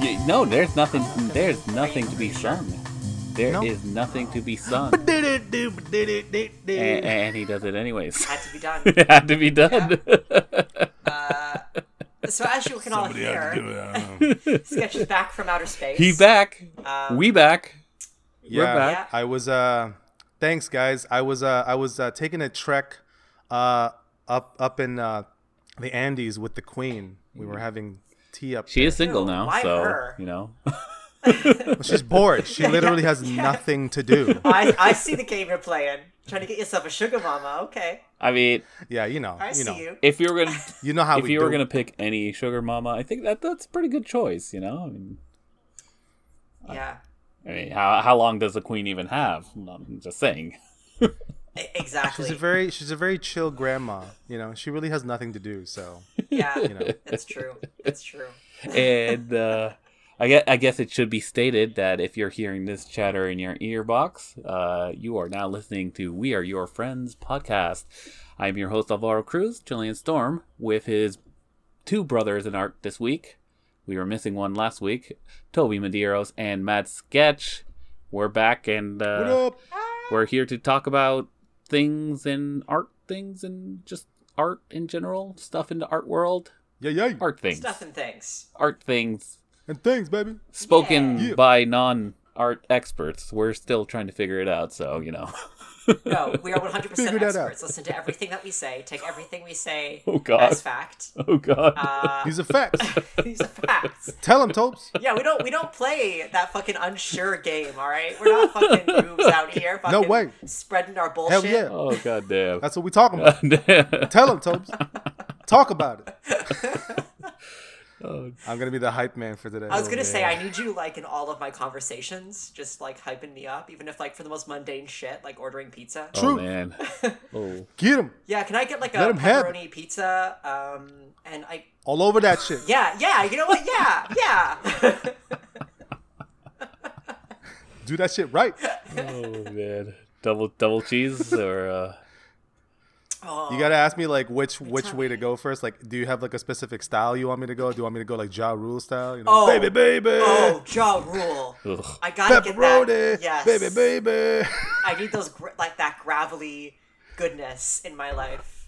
Yeah, no, there's nothing. There's nothing to be sung. There is No. nothing to be sung, and, and he does it anyways. Had to be done. it had to be done. Uh, so as you can all Somebody had to do hear, it. I don't know. Sketch is back from outer space. he back. Um, we back. Yeah, back. I was. Uh, thanks, guys. I was. Uh, I was uh, taking a trek, uh, up up in uh, the Andes with the Queen. We were having tea up. She is single Ew, now, why so her? you know. there. She's bored. She literally has nothing to do. I, I see the game you're playing. Trying to get yourself a sugar mama. Okay, I mean, Yeah, you know. I you see know. you. if you were gonna, You know how if we you do. were gonna pick any sugar mama, I think that that's a pretty good choice. You know, I mean, Yeah, I mean, how how long does the queen even have? I'm just saying. exactly. She's a very. She's a very chill grandma. You know. She really has nothing to do. So. yeah, know. that's true. That's true. and uh, I guess, I guess it should be stated that if you're hearing this chatter in your earbox, uh, you are now listening to We Are Your Friends podcast. I'm your host Alvaro Cruz, Julian Storm, with his two brothers in art this week. We were missing one last week, Toby Medeiros and Matt Sketch. We're back and uh, What up? we're here to talk about things and art things and just art in general, stuff in the art world, Yeah, yeah. art things, Stuff and things. art things And things, baby. spoken Yeah. by non art experts. We're still trying to figure it out, so you know. No, we are 100% Figure that out. experts. Listen to everything that we say. Take everything we say Oh, God. as fact. oh god. Uh, These are facts. these are facts. Tell him, Topes. Yeah, we don't we don't play that fucking unsure game. All right, we're not fucking noobs out here. No way. Spreading our bullshit. Hell yeah. oh god damn. That's what we're talking about. Damn. Tell him, Topes. Talk about it. Oh, I'm gonna be the hype man for today. I was gonna say man. I need you like in all of my conversations, just like hyping me up, even if like for the most mundane shit, like ordering pizza. oh True. man. Oh. Get him Yeah, can I get like a Let 'em have pepperoni pizza? Um, and I all over that shit. yeah yeah you know what yeah yeah. Do that shit right. oh man. Double double cheese or uh oh, You gotta ask me like which which tell way to go first. Like, do you have like a specific style you want me to go? Do you want me to go like Ja Rule style? You know, Oh. baby, baby, oh Ja Rule. ugh. I gotta get pepperoni, that. Yes, baby, baby. I need those gr- like that gravelly goodness in my life.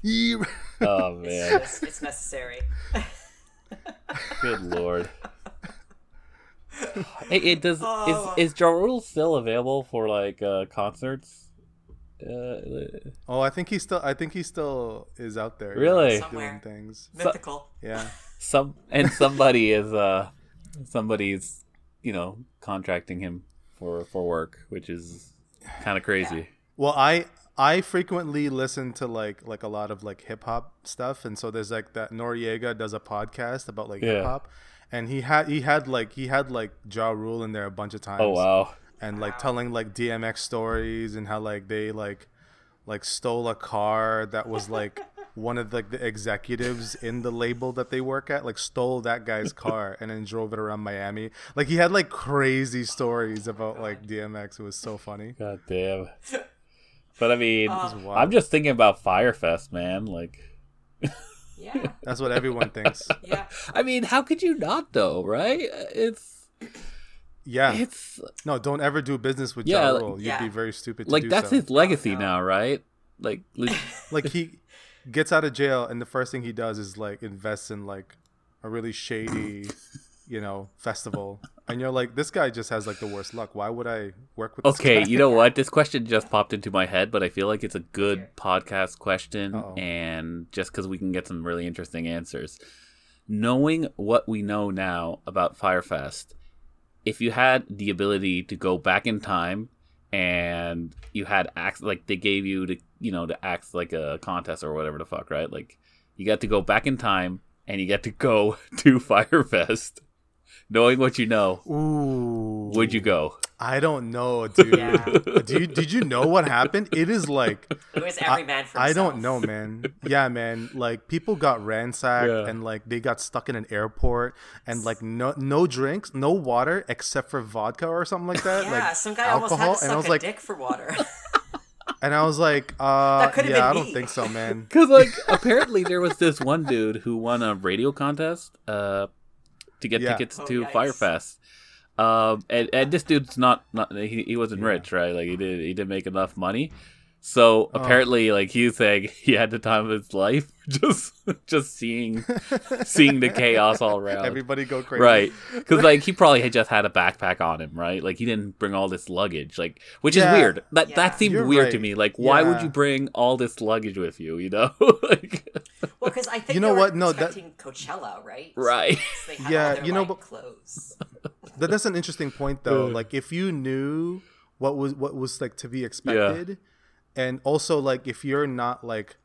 Oh man. It's, it's necessary. Good lord. Hey, it does Oh. is is Ja Rule still available for like uh concerts? Uh, oh, I think he still. I think he still is out there. yeah, Really? doing things. Mythical. Yeah. some and somebody is uh somebody's you know contracting him for for work which is kind of crazy Well, I I frequently listen to like like a lot of like hip hop stuff, and so there's like that Noreaga does a podcast about like Yeah. hip hop, and he had he had like he had like Ja Rule in there a bunch of times. oh wow and like telling like DMX stories and how like they like like stole a car that was like one of like the executives in the label that they work at like stole that guy's car and then drove it around Miami. Like he had like crazy stories about like DMX. It was so funny. god damn but i mean Uh, i'm just thinking about Fyre Fest man like Yeah. That's what everyone thinks. Yeah. i mean how could you not though right it's Yeah. it's No, don't ever do business with Yeah, Ja like- Rule. You'd Yeah. be very stupid to like do that's so. his legacy now right like le- like he gets out of jail and the first thing he does is like invests in like a really shady you know festival and you're like this guy just has like the worst luck why would i work with this Okay, guy? you know what? This question just popped into my head, but I feel like it's a good podcast question, Uh-oh. and just because we can get some really interesting answers. Knowing what we know now about Fyre Fest, if you had the ability to go back in time and you had acts like they gave you to you know to act like a contest or whatever the fuck, right? Like you got to go back in time and you get to go to Fyre Fest. Knowing what you know, Ooh. would you go? I don't know, dude. Yeah. Do you, did you know what happened? It is like It was every man for I himself. don't know, man. Yeah, man. Like people got ransacked Yeah. and like they got stuck in an airport and like no no drinks, no water except for vodka or something like that. Yeah, like some guy almost had to and suck I was a like, dick for water. and I was like, uh, yeah, I don't me. think so, man. Because like apparently there was this one dude who won a radio contest, uh, to get Yeah. tickets Oh, to yikes. Fyre Fest. Um, and, and this dude's not, not he, he wasn't Yeah. rich, right? Like he did he didn't make enough money. So oh. apparently, like he was saying, he had the time of his life just just seeing seeing the chaos all around. Everybody go crazy. Right, because like he probably had just had a backpack on him, right? Like he didn't bring all this luggage, like which Yeah. is weird. That Yeah. that seemed You're weird to me. Like, why would you bring all this luggage with you? You know, like, Well, because I think You know what? No, that- expecting Coachella, right? right? So they Yeah, their, you know, like, but- clothes. That, that's an interesting point though. Like if you knew what was what was like to be expected, and also like if you're not like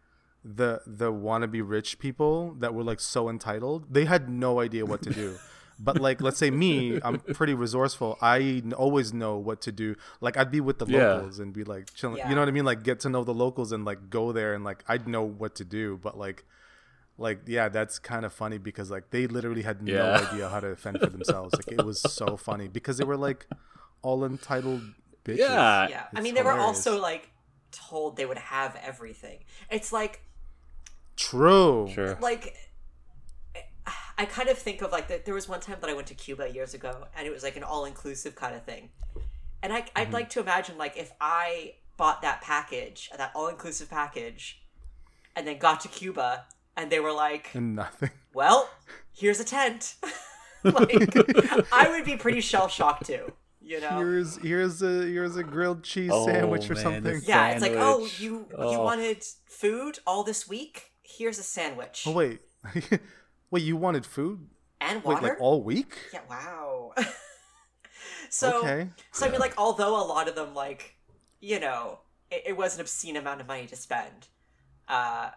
the the wannabe rich people that were like so entitled, they had no idea what to do. But like, let's say me, I'm pretty resourceful. I always know what to do. Like, I'd be with the Yeah. locals and be like chilling. Yeah. You know what I mean? Like, get to know the locals and like go there and like I'd know what to do. But like, like yeah, that's kind of funny because like they literally had no Yeah. idea how to fend for themselves. Like, it was so funny because they were like all entitled bitches. Yeah. yeah, I it's mean, they were also like told they would have everything. It's like True. Sure. like I kind of think of like that. There was one time that I went to Cuba years ago, and it was like an all-inclusive kind of thing. And I, I'd Mm-hmm. like to imagine like if I bought that package, that all-inclusive package, and then got to Cuba, and they were like, And nothing. "Well, here's a tent." like, I would be pretty shell shocked too. You know? Here's here's a here's a grilled cheese Oh, sandwich or man, something. this- yeah, it's like, oh, sandwich. you you Oh. wanted food all this week? Here's a sandwich Oh wait, wait, you wanted food? and Wait, water. like all week? Yeah, wow. so, Okay. so I mean, like, although a lot of them, like, you know, it, it was an obscene amount of money to spend. Uh,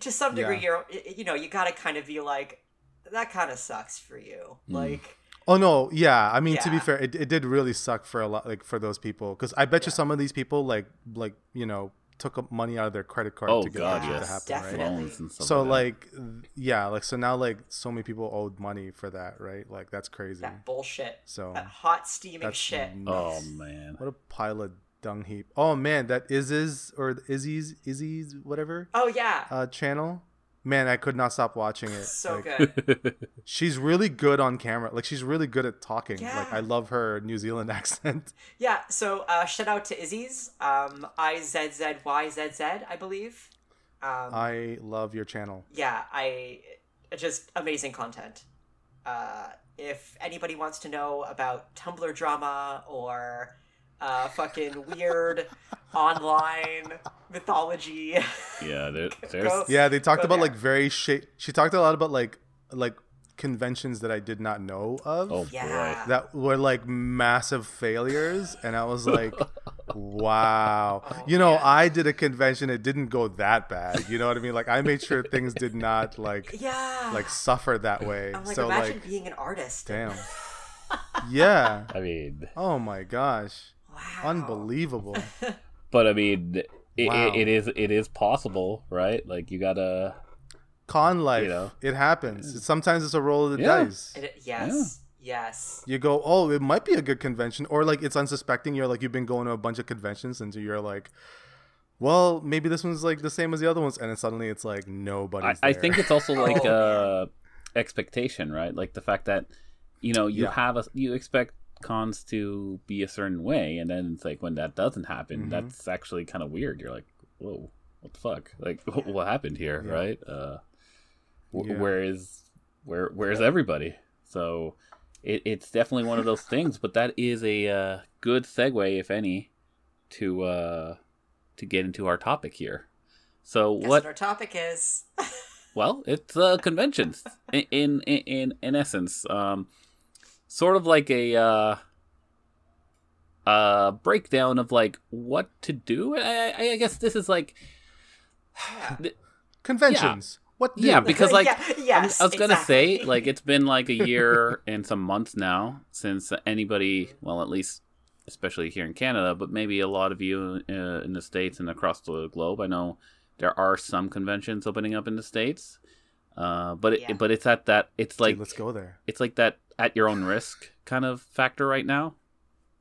to some degree, Yeah. you're, you know, you gotta kind of be like, that kind of sucks for you. Hmm. Like, Oh no, yeah. I mean, to be fair, it, it did really suck for a lot, like for those people, because I bet you some of these people, like, like you know, took money out of their credit card Oh to get god, that to yes. happen, right? Definitely. Loans and stuff So like, that. like, yeah, like so now like so many people owed money for that, right? Like that's crazy. that bullshit. So That hot, steaming that's shit. oh man, What a pile of dung heap. Oh man, that is Iz's or Izzy's Izzy's whatever Oh, yeah. uh channel. Man, I could not stop watching it. so Like, good. She's really good on camera. Like she's really good at talking. Like I love her New Zealand accent. Yeah, so uh, shout out to Izzy's, um, I Z Z Y Z Z, I believe. Um, I love your channel. yeah, I just amazing content. Uh, if anybody wants to know about Tumblr drama or uh, fucking weird online mythology, yeah, there, there's Go- Yeah, they talked about there. like very shit. She talked a lot about like like conventions that I did not know of. oh yeah, that were like massive failures and i was like wow Oh, you know man. i did a convention it didn't go that bad you know what i mean like i made sure things did not like yeah. like suffer that way I'm like, so imagine like being an artist. damn yeah. I mean, oh my gosh Wow. unbelievable but I mean, it, Wow. it, it is it is possible, right? Like you gotta con life You know. it happens sometimes it's a roll of the Yeah. dice It- yes, yes. you go oh it might be a good convention or like it's unsuspecting you're like you've been going to a bunch of conventions and you're like well maybe this one's like the same as the other ones and then suddenly it's like I, nobody's I there. think it's also like Oh, uh expectation, right? Like the fact that you know you Yeah. have a you expect cons to be a certain way, and then it's like when that doesn't happen, Mhm. that's actually kind of weird. You're like, whoa, what the fuck? Like, what happened here, Yeah. right? Uh, w- Yeah. where is where where's everybody? So it, it's definitely one of those things. But that is a uh, good segue, if any, to uh, to get into our topic here. So Guess what what our topic is? well, it's uh, conventions in, in in in essence, um, sort of like a uh, uh, breakdown of like what to do. I, I, I guess this is like Yeah. conventions what do? yeah, because like Yeah, I was- yes, I was gonna say like it's been like a year and some months now since anybody, well, at least especially here in Canada, but maybe a lot of you uh, in the states and across the globe. I know there are some conventions opening up in the states. Uh, but it, Yeah. but it's at that it's Dude, like let's go there it's like that at your own risk kind of factor right now.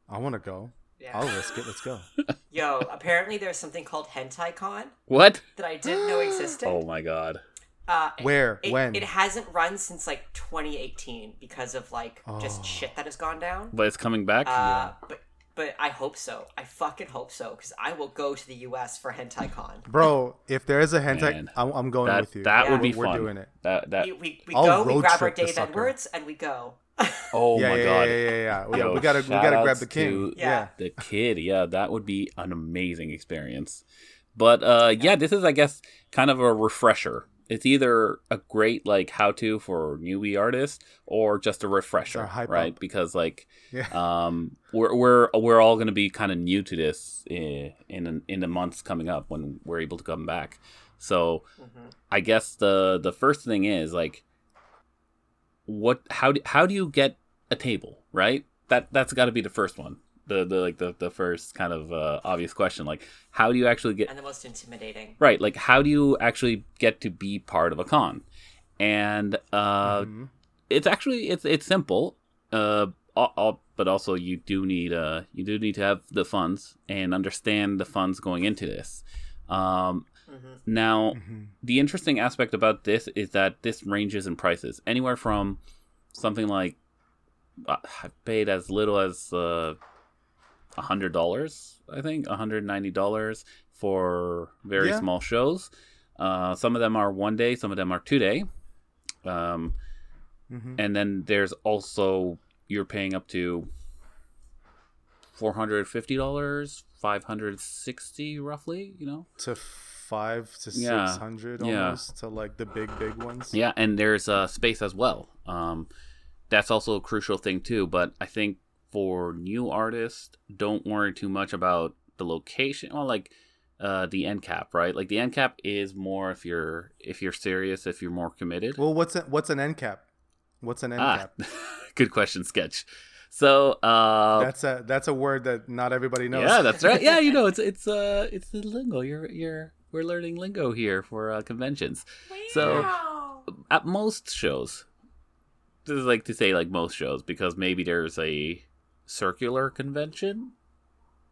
i want to go Yeah. i'll risk it let's go Yo, apparently there's something called Hentai Con What? that I didn't know existed. Oh my god. Uh, Where? It, when? It hasn't run since like 2018 because of like Oh. just shit that has gone down. But it's coming back. Uh, but but I hope so. I fucking hope so because I will go to the U.S. for HentaiCon. Bro, if there is a hentai, Man. I'm, I'm going that with you. that Yeah. would be We're fun. doing it. That that. We we, we go, we grab our Dave. Edwards, and we go. Oh yeah, my yeah, god. yeah, yeah, yeah. yeah. Yo, we gotta, we gotta grab the kid. Yeah. the kid yeah that would be an amazing experience but uh yeah this is i guess kind of a refresher it's either a great like how to for newbie artists or just a refresher Or right up. because like Yeah. um we're we're we're all going to be kind of new to this in in in the months coming up when we're able to come back so Mhm. I guess the the first thing is like what how do, how do you get a table, right? That that's got to be the first one. The the like the the first kind of uh, obvious question like how do you actually get And the most intimidating. right like how do you actually get to be part of a con? And uh Mhm. it's actually it's it's simple uh al- al- but also you do need uh you do need to have the funds and understand the funds going into this um hmm now Mhm. the interesting aspect about this is that this ranges in prices anywhere from something like uh, I've paid as little as uh, a hundred dollars, I think, hundred ninety dollars for very Yeah. small shows. Uh, some of them are one day, some of them are two day, um, Mhm. and then there's also you're paying up to four hundred fifty dollars, five hundred sixty roughly. You know, To five to Yeah. six hundred Yeah. almost to like the big big ones. Yeah, and there's uh, space as well. Um, that's also a crucial thing too. But I think for new artists, don't worry too much about the location. Well, like uh, the end cap, right? Like the end cap is more if you're if you're serious, if you're more committed. Well, what's a, what's an end cap? What's an end ah, cap? good question, sketch. So uh, That's a that's a word that not everybody knows. yeah, that's right. Yeah, you know, it's it's uh it's the lingo. You're you're we're learning lingo here for uh, conventions. So- at most shows this is like to say like most shows because maybe there's a circular convention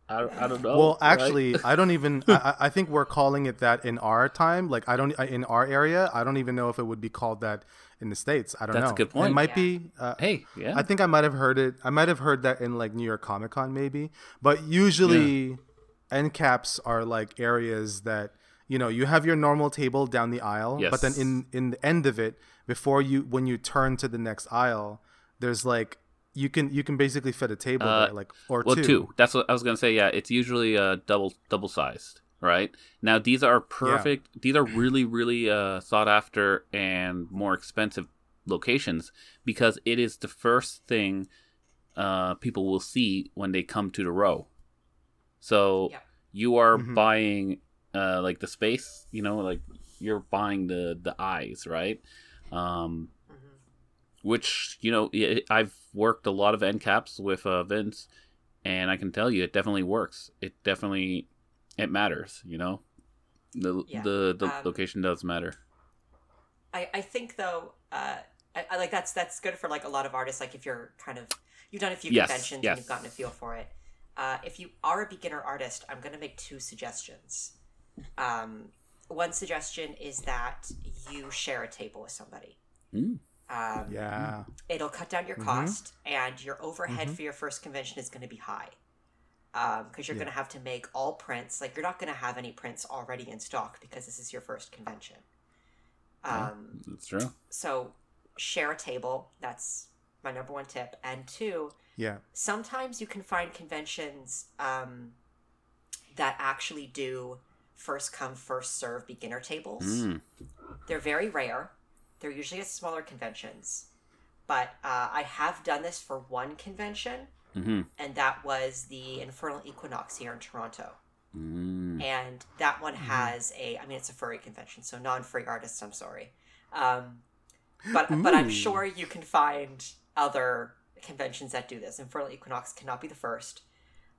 i, I don't know well, right? actually, I don't even. I, I- I think we're calling it that in our time. Like, I don't in our area. I don't even know if it would be called that in the states. I don't That's know. a good point. It might Yeah. be. Uh, hey yeah I think I might have heard it. I might have heard that in like New York Comic Con, maybe. But usually, end caps are like areas that you know you have your normal table down the aisle, but then in in the end of it, before you when you turn to the next aisle, there's like you can you can basically fit a table Uh, there, like or well two. two. that's what i was gonna say yeah it's usually uh double double sized right now these are perfect these are really really uh sought after and more expensive locations because it is the first thing uh people will see when they come to the row so Yep. you are Mhm. buying uh like the space you know like you're buying the the eyes right um. Which you know I've worked a lot of end caps with uh, Vince, and I can tell you it definitely works. It definitely it matters. You know, the Yeah. the the Um, location does matter. I, I think though, uh, I, I like that's that's good for like a lot of artists. Like if you're kind of you've done a few Yes, conventions yes. and you've gotten a feel for it. Uh, if you are a beginner artist, I'm going to make two suggestions. Um, one suggestion is that you share a table with somebody. Mm. Um, Yeah. It'll cut down your Mhm. cost, and your overhead Mhm. for your first convention is going to be high. Because you're Yeah. going to have to make all prints. Like, you're not going to have any prints already in stock because this is your first convention. Yeah. Um, That's true. so, share a table. That's my number one tip. And two, Yeah. sometimes you can find conventions um, that actually do first come, first serve beginner tables. Mm. They're very rare. They're usually at smaller conventions. But uh, I have done this for one convention, hmm and that was the Furnal Equinox here in Toronto. Mm. And that one has a, I mean, it's a furry convention, so non furry artists, I'm sorry. Um, but, but I'm sure you can find other conventions that do this. Furnal Equinox cannot be the first.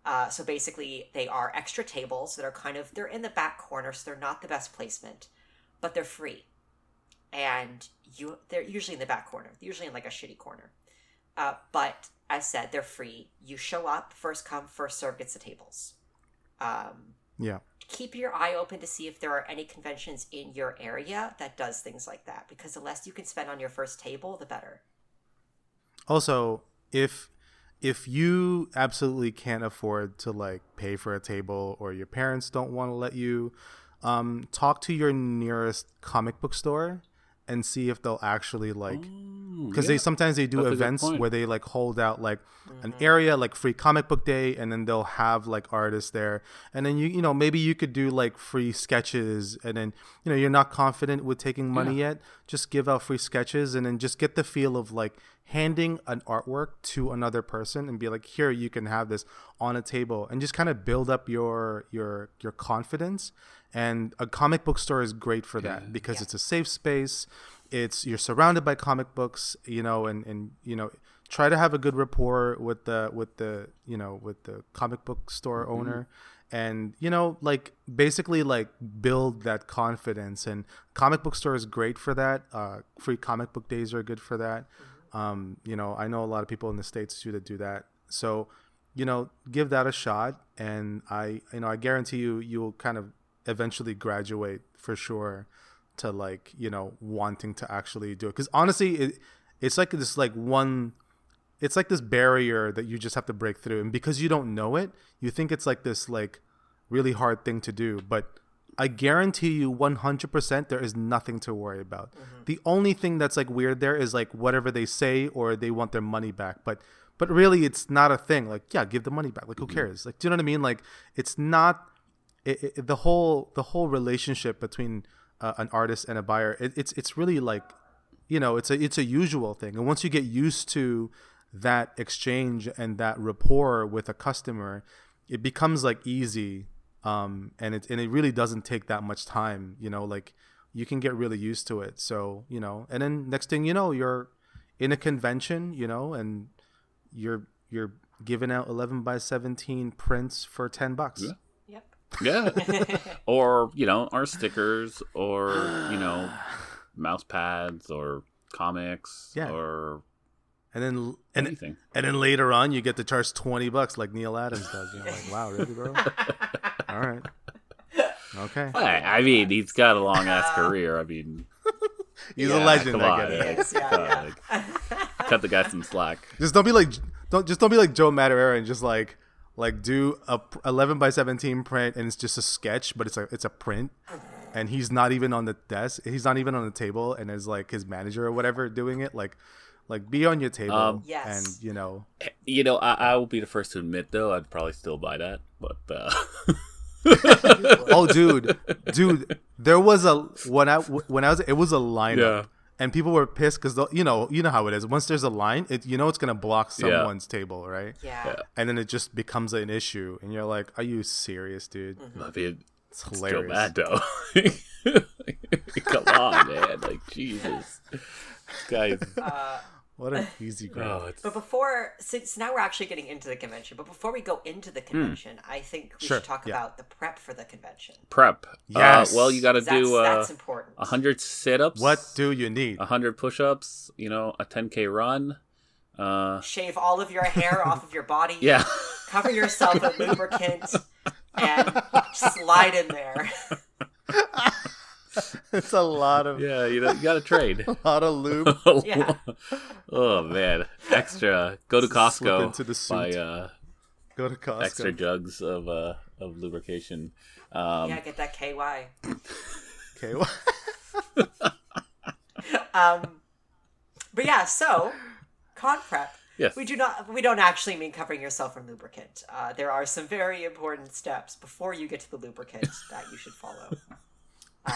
Uh, so basically, they are extra tables that are kind of they're in the back corner, so they're not the best placement, but they're free, and you they're usually in the back corner, usually in like a shitty corner. Uh, but as I said, they're free. You show up, first come, first serve gets the tables. Um, Yeah. keep your eye open to see if there are any conventions in your area that does things like that because the less you can spend on your first table the better Also, if if you absolutely can't afford to like pay for a table or your parents don't want to let you, um, talk to your nearest comic book store and see if they'll actually like because they sometimes they do That's events where they like hold out like an area like free comic book day and then they'll have like artists there. And then you you know maybe you could do like free sketches and then you know you're not confident with taking money yet just give out free sketches and then just get the feel of like handing an artwork to another person and be like here you can have this on a table and just kind of build up your your your confidence and a comic book store is great for that because it's a safe space. It's you're surrounded by comic books you know and and you know try to have a good rapport with the with the you know with the comic book store owner. And you know like basically like build that confidence. And comic book store is great for that. Uh, free comic book days are good for that. Um, you know i know a lot of people in the states too that do that. So you know give that a shot. And i you know i guarantee you you'll kind of eventually graduate for sure to like you know wanting to actually do it. Because honestly it, it's like this like one it's like this barrier that you just have to break through. And because you don't know it you think it's like this like really hard thing to do. But i guarantee you 100% there is nothing to worry about. Mm-hmm. The only thing that's like weird there is like whatever they say or they want their money back. But but really it's not a thing. Like yeah give the money back. Like who mm-hmm. cares? Like do you know what i mean? Like it's not it, it, the whole the whole relationship between uh, an artist and a buyer it, it's it's really like you know it's a it's a usual thing. And once you get used to that exchange and that rapport with a customer it becomes like easy um and it and it really doesn't take that much time you know like you can get really used to it. So you know and then next thing you know you're in a convention you know and you're you're giving out 11 by 17 prints for 10 bucks. Yeah. Yeah. or, you know, our stickers or, you know, mouse pads or comics Yeah. or and then and anything. and then later on you get to charge 20 bucks like Neal Adams does you're like wow really bro all right okay I, I mean, he's got a long ass career. I mean, he's Yeah, a legend come on. like, yeah, yeah. like, cut the guy some slack. just don't be like don't just don't be like joe Madureira and just like like do a 11 by 17 print and it's just a sketch but it's a it's a print and he's not even on the desk he's not even on the table and is like his manager or whatever doing it like like be on your table Um, Yes. and you know You know, I, I will be the first to admit, though, I'd probably still buy that. But, uh, oh dude dude there was a when i when i was it was a lineup Yeah. And people were pissed because you know you know how it is once there's a line it you know it's gonna block Yeah. someone's table right yeah, Yeah. and then it just becomes an issue and you're like are you serious dude I mean, it's still hilarious mad, though. come on, man. Like, Jesus. Guys. Uh, what an easy grab Oh, it's, But before, since now we're actually getting into the convention, but before we go into the convention, I think we Sure, should talk yeah. about the prep for the convention. prep. Yes. Uh, well, you got to do uh, that's important. 100 sit ups. what do you need 100 push ups, you know, a 10K run. Uh, Shave all of your hair off of your body. yeah. Cover yourself with lubricant and slide in there. it's a lot of Yeah, you, know, you got to trade. a lot of lube Yeah. oh, man. Extra. Go to Slip Costco. into the Buy uh, go to Costco extra jugs of, uh, of lubrication. Um, yeah, get that KY. KY. Um, but yeah, so con prep. Yes. We do not. We don't actually mean covering yourself in lubricant. Uh, there are some very important steps before you get to the lubricant that you should follow. Um,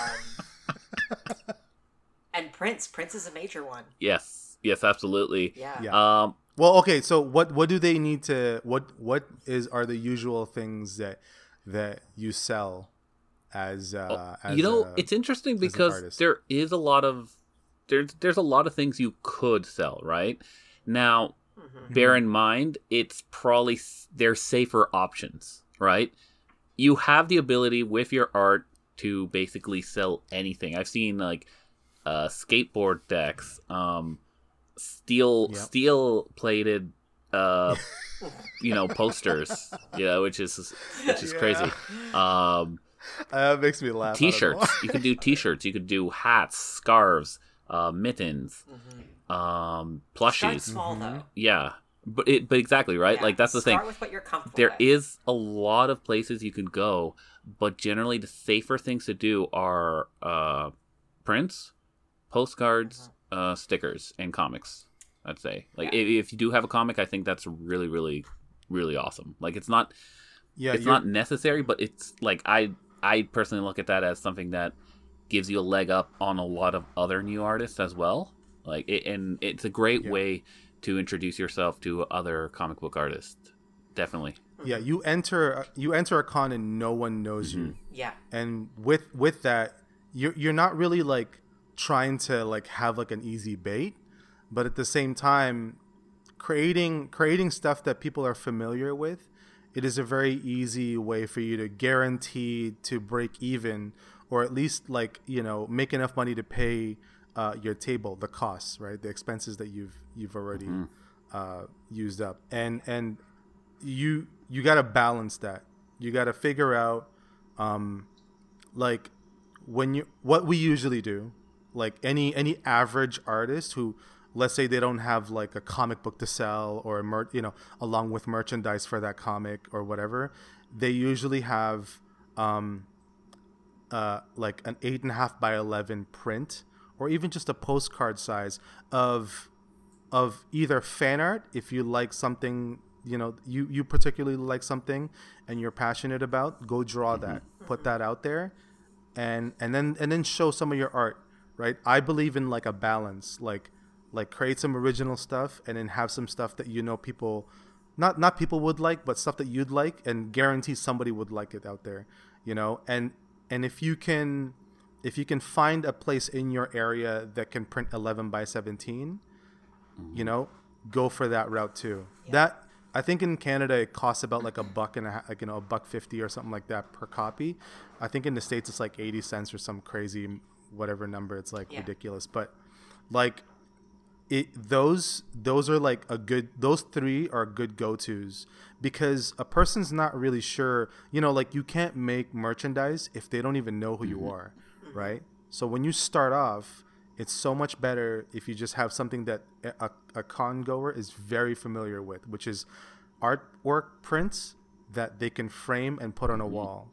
and Prince. Prince is a major one. Yes. Yes, absolutely. Yeah. Yeah. Um, well okay so what what do they need to what what is are the usual things that that you sell as uh as you know, a- it's interesting because there is a lot of there's there's a lot of things you could sell, right? Now, Mhm. bear in mind it's probably they're safer options, right? You have the ability with your art to basically sell anything. I've seen like uh skateboard decks, um steel Yep. steel plated uh you know posters, yeah, which is which is crazy. Um that makes me laugh. I don't know T-shirts. you could do T-shirts. You could do hats, scarves, uh, mittens, um, Start plushies. small though. Yeah, but it, but exactly right. Yeah, Like that's the thing. Start with what you're comfortable There with. is a lot of places you can go, but generally the safer things to do are uh, prints, postcards, uh, stickers, and comics. I'd say, like Yeah. if, if you do have a comic, I think that's really, really, really awesome. Like it's not Yeah, it's you're- not necessary, but it's like I I personally look at that as something that gives you a leg up on a lot of other new artists as well. Like it, and it's a great Yeah. way to introduce yourself to other comic book artists. Definitely. Yeah. You enter you enter a con and no one knows you. Yeah. and with with that you're you're not really like trying to like have like an easy bait but at the same time creating creating stuff that people are familiar with it is a very easy way for you to guarantee to break even or at least like you know make enough money to pay uh, your table the costs right the expenses that you've you've already uh, used up and and you you got to balance that. You got to figure out um like when you what we usually do like any any average artist who let's say they don't have like a comic book to sell or a mer- you know along with merchandise for that comic or whatever they usually have um uh like an eight and a half by 11 print or even just a postcard size of of either fan art if you like something you know you you particularly like something and you're passionate about go draw mm-hmm. that put that out there and and then and then show some of your art right? I believe in like a balance like like create some original stuff and then have some stuff that you know people not not people would like but stuff that you'd like and guarantee somebody would like it out there you know? And and if you can if you can find a place in your area that can print 11 by 17 you mm-hmm. know go for that route too. That i think in canada it costs about like a buck and a half like you know a buck 50 or something like that per copy. I think in the states it's like 80 cents or some crazy whatever number it's like Yeah. ridiculous. But like it those those are like a good those three are good go-to's because a person's not really sure you know like you can't make merchandise if they don't even know who you mm-hmm. are right? So when you start off it's so much better if you just have something that a, a con goer is very familiar with which is artwork prints that they can frame and put on a wall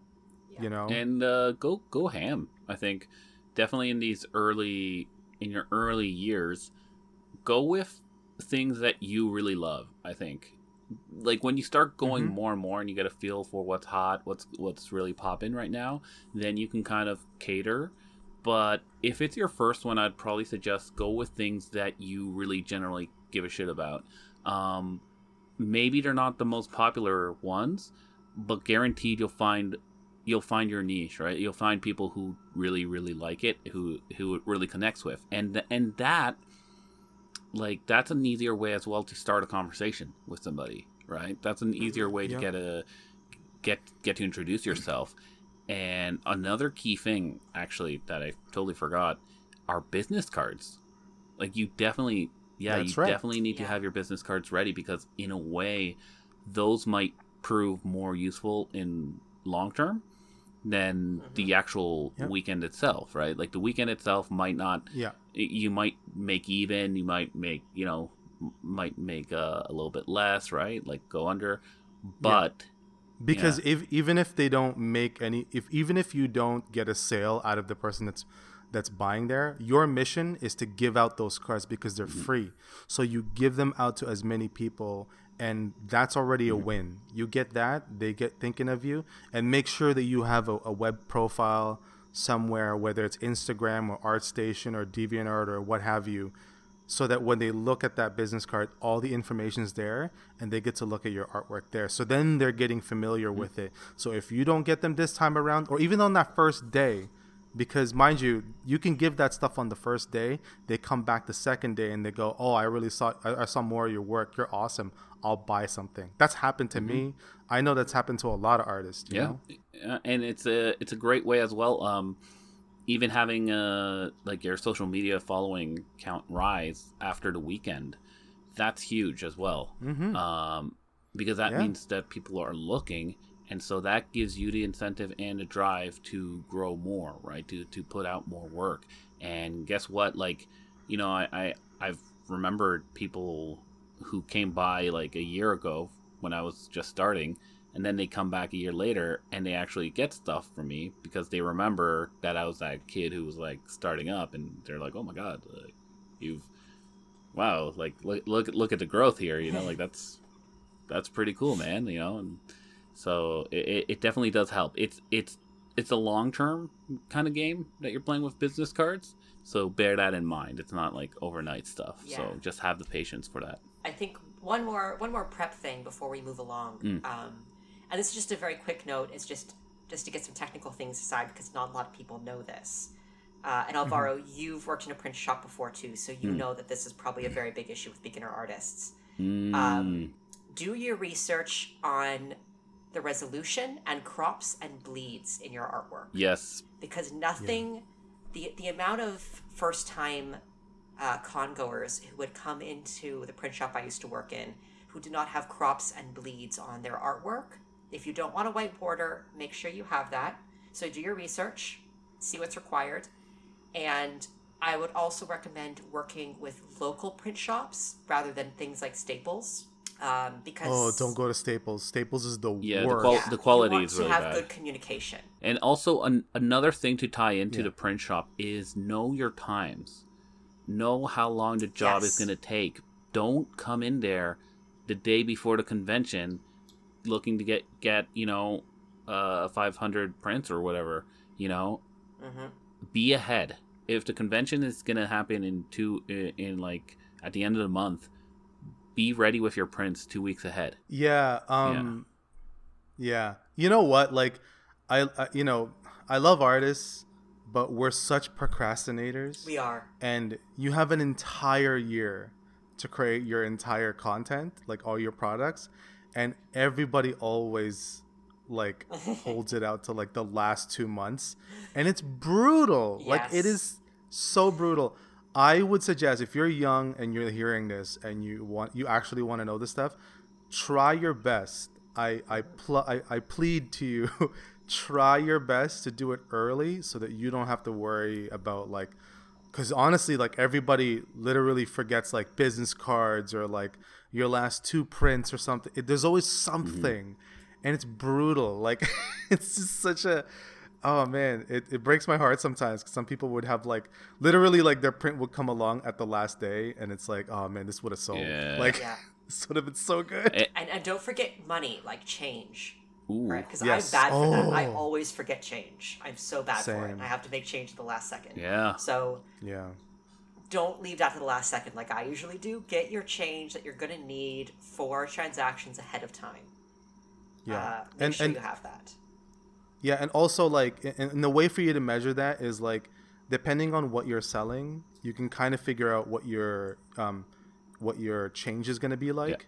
you know and uh, go go ham. I think definitely in these early in your early years, go with things that you really love. I think like when you start going Mhm. more and more, and you get a feel for what's hot, what's what's really popping right now, then you can kind of cater. But if it's your first one, I'd probably suggest go with things that you really generally give a shit about. Um, maybe they're not the most popular ones, but guaranteed you'll find you'll find your niche, right? You'll find people who really really like it, who who it really connects with, and and that like that's an easier way as well to start a conversation with somebody, right? That's an easier way to Yeah. get a get get to introduce yourself. And another key thing, actually, that I totally forgot, are business cards. Like you definitely, yeah, That's you right. definitely need to have your business cards ready because in a way, those might prove more useful in long term than the actual Yep. weekend itself, right? Like the weekend itself might not yeah you might make even you might make you know might make uh, a little bit less right like go under but because if even if they don't make any if even if you don't get a sale out of the person that's that's buying there your mission is to give out those cards because they're mm-hmm. free. So you give them out to as many people and that's already a mm-hmm. win. You get that they get thinking of you and make sure that you have a, a web profile somewhere whether it's instagram or artstation or deviantart or what have you so that when they look at that business card, all the information is there and they get to look at your artwork there. So then they're getting familiar with it. So if you don't get them this time around, or even on that first day, because mind you, you can give that stuff on the first day. They come back the second day and they go, "Oh, I really saw, I, I saw more of your work. You're awesome. I'll buy something." That's happened to me. I know that's happened to a lot of artists. You yeah know? Uh, and it's a it's a great way as well um even having uh like your social media following count rise after the weekend that's huge as well Mhm. um because that Yeah. means that people are looking and so that gives you the incentive and the drive to grow more, right? To to put out more work. And guess what? Like, you know, I, I I've remembered people who came by like a year ago when I was just starting, and then they come back a year later and they actually get stuff from me because they remember that I was that kid who was like starting up, and they're like, "Oh my god, like, you've wow, like look look look at the growth here, you know, like that's that's pretty cool, man, you know." And so it, it definitely does help. It's it's it's a long term kind of game that you're playing with business cards. So bear that in mind. It's not like overnight stuff. Yeah. So just have the patience for that. I think one more one more prep thing before we move along. Mm. Um, and this is just a very quick note. It's just just to get some technical things aside because not a lot of people know this. Uh, and Alvaro, you've worked in a print shop before too, so you Mm. know that this is probably a very big issue with beginner artists. Mm. Um, do your research on the resolution and crops and bleeds in your artwork yes. because nothing the the amount of first time uh, con goers who would come into the print shop I used to work in who did not have crops and bleeds on their artwork. If you don't want a white border, make sure you have that. So do your research, see what's required, and I would also recommend working with local print shops rather than things like Staples, um, because Oh, don't go to Staples. Staples is the Yeah, the worst. qual- Yeah, the quality you want is to really have bad. good communication. And also an, another thing to tie into Yeah. the print shop is know your times. Know how long the job is going to take. Don't come in there the day before the convention looking to get get, you know, uh 500 prints or whatever, you know. hmm Be ahead. If the convention is going to happen in two in, in like at the end of the month, be ready with your prints 2 weeks ahead. Yeah. Um. Yeah. You know what? Like, I, I you know I love artists, but we're such procrastinators. We are. and you have an entire year to create your entire content, like all your products, and everybody always like holds it out to like the last two months, and it's brutal. Like it is so brutal. I would suggest if you're young and you're hearing this and you want you actually want to know this stuff, try your best. I I pl- I, I plead to you, try your best to do it early so that you don't have to worry about like because honestly like everybody literally forgets like business cards or like your last two prints or something it, there's always something and it's brutal like it's just such a oh man it, it breaks my heart sometimes 'cause some people would have like literally like their print would come along at the last day and it's like oh man this would have sold Yeah. like Yeah. this would have been so good Eh, And, and don't forget money, like change. Ooh. Right? Because Yes. I'm bad for that. I Oh. always forget change. I'm so bad for it. Same. And I have to make change at the last second. Yeah. So yeah don't leave that to the last second like I usually do. Get your change that you're going to need for transactions ahead of time. yeah Uh, make and sure and you have that. Yeah, and also like, and, and the way for you to measure that is like, depending on what you're selling, you can kind of figure out what your um, what your change is going to be like.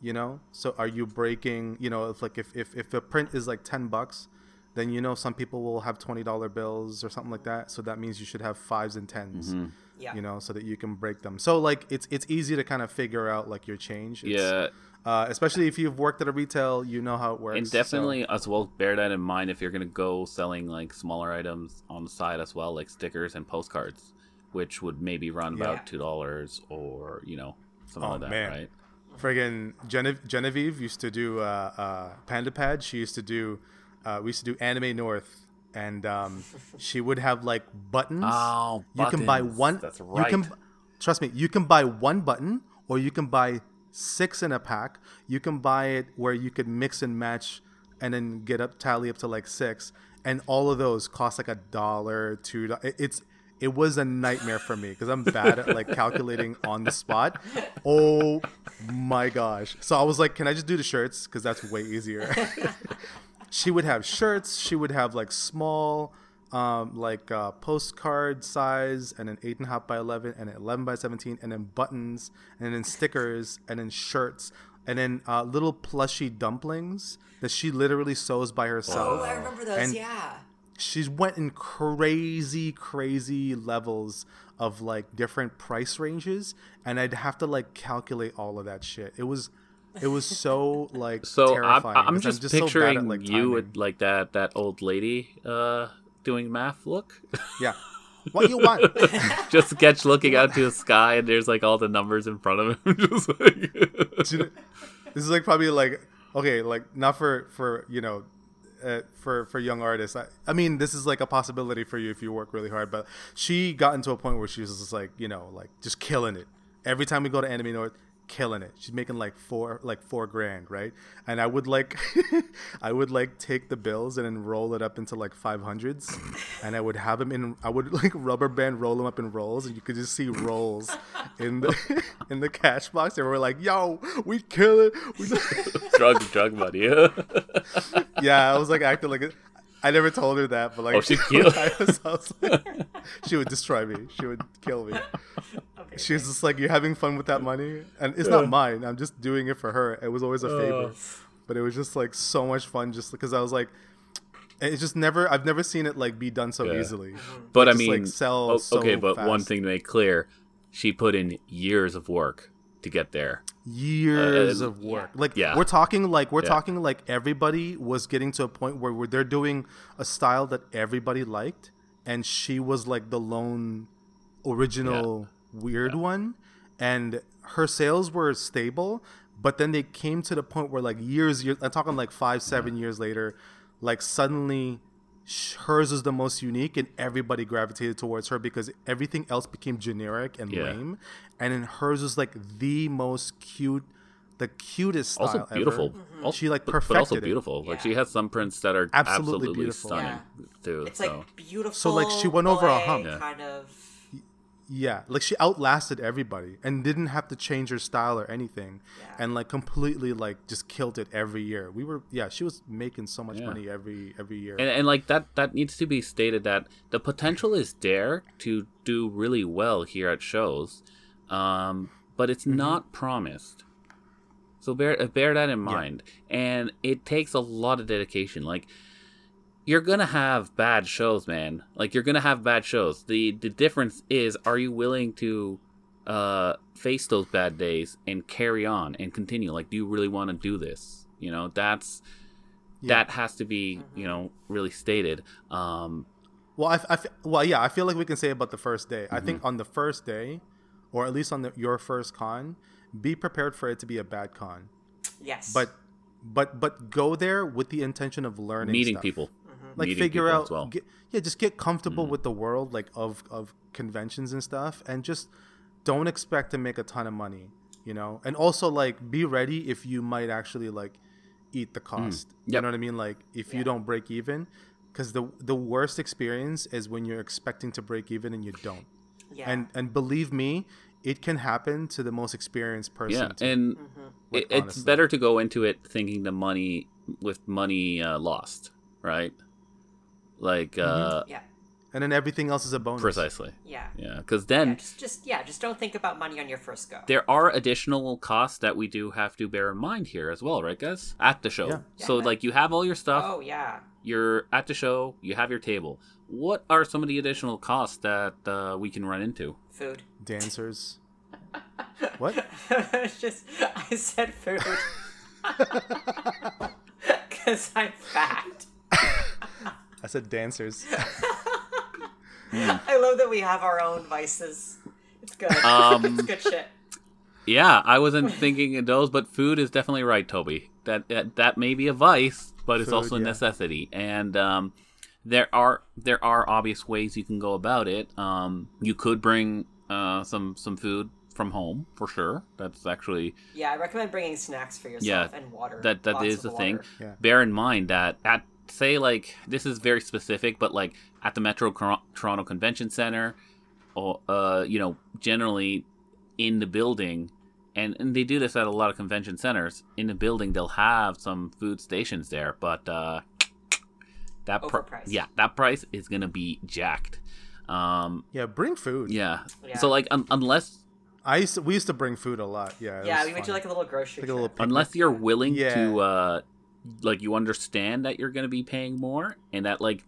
You know, so are you breaking? You know, if like if if if a print is like ten bucks, then you know some people will have twenty dollar bills or something like that. So that means you should have fives and 10s Mm-hmm. Yeah. You know, so that you can break them. So like it's it's easy to kind of figure out like your change. It's, Yeah. Uh, especially if you've worked at a retail, you know how it works. and so- definitely as well bear that in mind if you're going to go selling like smaller items on the side as well like stickers and postcards which would maybe run Yeah. about two dollars or you know something Oh, like that man. right friggin' Gene- Genevieve used to do uh, uh, Panda Pad. She used to do, uh, we used to do Anime North, and um, she would have like buttons. Oh, you can buy one. That's You can, right. trust me, you can buy one button, or you can buy six in a pack. You can buy it where you could mix and match, and then get up tally up to like six, and all of those cost like a dollar, two. It's it was a nightmare for me because I'm bad at like calculating on the spot. Oh my gosh! So I was like, can I just do the shirts because that's way easier. she would have shirts. She would have like small, um, like uh, postcard size, and an eight and a half by eleven, and an eleven by seventeen, and then buttons, and then stickers, and then shirts, and then uh, little plushy dumplings that she literally sews by herself Oh, I remember those. And- yeah. she's went in crazy crazy levels of like different price ranges and i'd have to like calculate all of that shit it was It was so like So I'm, terrifying. I'm 'cause just, so bad picturing at, like, you with like that that old lady uh doing math look. yeah. What you want? just sketch looking out to the sky and there's like all the numbers in front of him. just like you know- this is like probably like okay, like not for for you know. Uh, for for young artists, I, I mean, this is like a possibility for you if you work really hard. But she got into a point where she was just like, you know, like just killing it. Every time we go to Anime North, killing it. She's making like four like four grand, right? And I would like I would like take the bills and then roll it up into like five hundreds, and I would have them in. I would like rubber band roll them up in rolls, and you could just see rolls in the in the cash box. And we're like, "Yo, we kill it." We drug drug money. yeah, I was like acting like. A, I never told her that, but like Oh, she'd kill- I was, I was like, she would destroy me. She would kill me. Okay. She was just like, "You're having fun with that money, and it's not mine. I'm just doing it for her. It was always a favor, but it was just like so much fun, just because I was like, it's just never. I've never seen it like be done so Yeah. easily. But I Just, like, mean, sell o- so okay. But one thing to make clear, she put in years of work to get there. Years Uh, of work. Like Yeah. we're talking like we're Yeah. talking like everybody was getting to a point where, where they're doing a style that everybody liked, and she was like the lone original weird one, and her sales were stable, but then they came to the point where like years, years I'm talking like five, seven years later, like suddenly sh- hers is the most unique and everybody gravitated towards her because everything else became generic and Yeah. lame and then hers was like the most cute the cutest style Also beautiful. ever. Also, She, like, but, but also perfected it. beautiful. Like Yeah. she has some prints that are Absolutely absolutely, beautiful. stunning too. It's so. like beautiful. So, like, she went over a ballet hump. Yeah. Kind of. Yeah like she outlasted everybody and didn't have to change her style or anything. Yeah. and like completely like just killed it every year. We were yeah she was making so much Yeah. money every every year. And, and like that that needs to be stated that the potential is there to do really well here at shows um, but it's Mm-hmm. not promised. So bear uh, bear that in mind. And it takes a lot of dedication. Like you're gonna have bad shows man like you're gonna have bad shows the the difference is are you willing to uh face those bad days and carry on and continue like do you really want to do this you know that's Yeah. that has to be you know really stated um Well, I, I f- well, yeah, I feel like we can say about the first day. I Mm-hmm. think on the first day, or at least on the, your first con, be prepared for it to be a bad con. Yes. But, but, but go there with the intention of learning, meeting stuff. people like meeting figure out, as well. Mm-hmm. get, yeah, just get comfortable with the world, like of of conventions and stuff, and just don't expect to make a ton of money, you know. And also like be ready if you might actually like eat the cost. You Mm. Yep. know what I mean? Like if you don't break even, because the the worst experience is when you're expecting to break even and you don't. yeah. And and believe me, it can happen to the most experienced person. yeah too. and Like, it, it's better to go into it thinking the money with money uh, lost right like Mm-hmm. uh yeah. and then everything else is a bonus. precisely Yeah. yeah because Yeah, then just, just yeah, just don't think about money on your first go. there are additional costs that we do have to bear in mind here as well right guys at the show Yeah. so Yeah. like you have all your stuff Oh yeah. you're at the show you have your table what are some of the additional costs that uh, we can run into Food. Dancers. what? Just I said food. Cause I'm fat. I said dancers. I love that we have our own vices. It's good. Um, it's good shit. Yeah, I wasn't thinking of those, but food is definitely right, Toby. That that, that may be a vice, but it's Food, also a yeah. necessity. And um, there are there are obvious ways you can go about it. Um, you could bring uh, some some food from home for sure. That's actually Yeah, I recommend bringing snacks for yourself Yeah, and water. that that Lots is of the thing. Yeah. Bear in mind that at say like this is very specific, but like at the Metro Cor- Toronto Convention Center, or uh, you know, generally in the building, and and they do this at a lot of convention centers. In the building, they'll have some food stations there, but uh, that pr- Overpriced. yeah, that price is gonna be jacked. Um, Yeah, bring food. yeah. Yeah. So like un- unless I used to, we used to bring food a lot. Yeah. Yeah, was we went to like a little grocery Like a little unless you're willing Yeah. to uh like you understand that you're going to be paying more and that like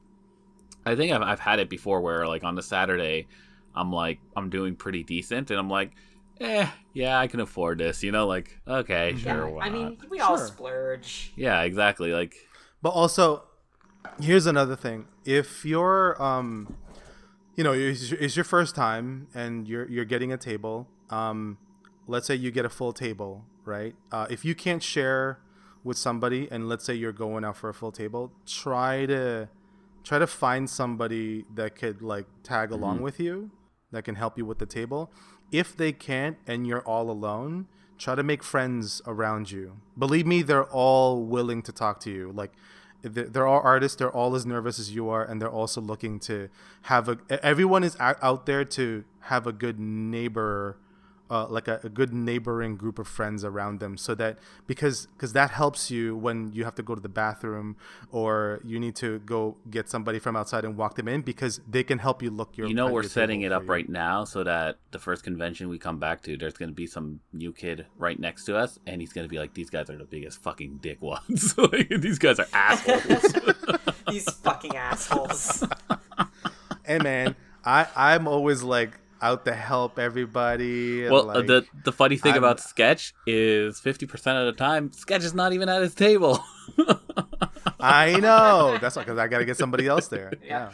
i think I've, I've had it before where like on the saturday i'm like i'm doing pretty decent and i'm like eh, yeah, I can afford this. You know, like okay, sure, yeah, I mean, not? we all splurge. Yeah, exactly. Like But also, here's another thing: if you're, um, you know, it's, it's your first time and you're you're getting a table. Um, let's say you get a full table, right? Uh, if you can't share with somebody, and let's say you're going out for a full table, try to try to find somebody that could like tag mm-hmm. along with you, that can help you with the table. If they can't, and you're all alone, try to make friends around you. Believe me, they're all willing to talk to you. Like there there are artists they're all as nervous as you are and they're also looking to have a everyone is out there to have a good neighbor uh, like a, a good neighboring group of friends around them so that because because that helps you when you have to go to the bathroom or you need to go get somebody from outside and walk them in because they can help you look your you know, at we're your setting it up you. right now so that the first convention we come back to, there's going to be some new kid right next to us, and he's going to be like, "These guys are the biggest fucking dick ones. like, these guys are assholes." These fucking assholes. hey man i i'm always like out to help everybody well, uh, like, the the funny thing I'm- about Sketch is fifty percent of the time, Sketch is not even at his table. I know. That's because I got to get somebody else there. Yeah.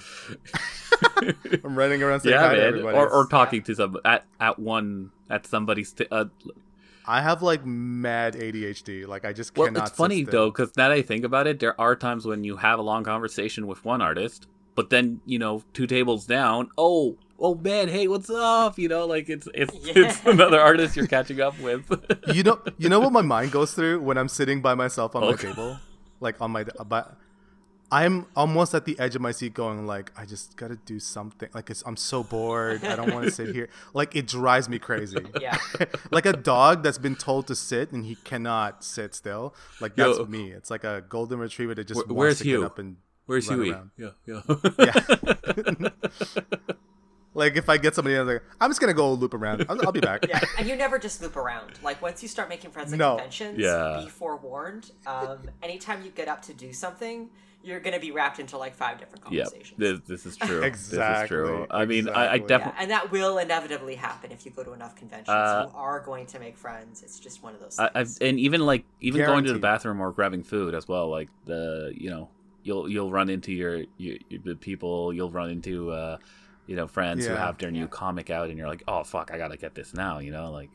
Yeah. I'm running around saying yeah, hi to everybody. Or, or talking to some at at one at somebody's. T- uh, I have like mad ADHD. Like I just well, cannot. it's funny sit though because now that I think about it, there are times when you have a long conversation with one artist, but then you know two tables down, oh. Oh man, hey, what's up? You know, like it's it's it's another artist you're catching up with. You know, you know what my mind goes through when I'm sitting by myself on my table, like on my. Uh, but I'm almost at the edge of my seat, going like, I just gotta do something. Like it's, I'm so bored. I don't want to sit here. Like it drives me crazy. Yeah. like a dog that's been told to sit and he cannot sit still. Like that's Yo. me. It's like a golden retriever that just Where- wants where's to Hugh? get up and Where's run Huey? around. Yeah, yeah. Yeah. Like if I get somebody else, like, I'm just gonna go loop around. I'll, I'll be back. Yeah, and you never just loop around. Like once you start making friends at No. conventions, Yeah. be forewarned. Um, anytime you get up to do something, you're gonna be wrapped into like five different yeah, conversations. this, this is true. exactly. This is true. I mean, I, I exactly. yeah, definitely. and that will inevitably happen if you go to enough conventions. Uh, you are going to make friends. It's just one of those I, things. I've and even like even going to the bathroom or grabbing food as well. Like the you know you'll you'll run into your, your, your the people you'll run into uh you know friends who have their new Yeah. comic out and you're like oh fuck I gotta get this now you know like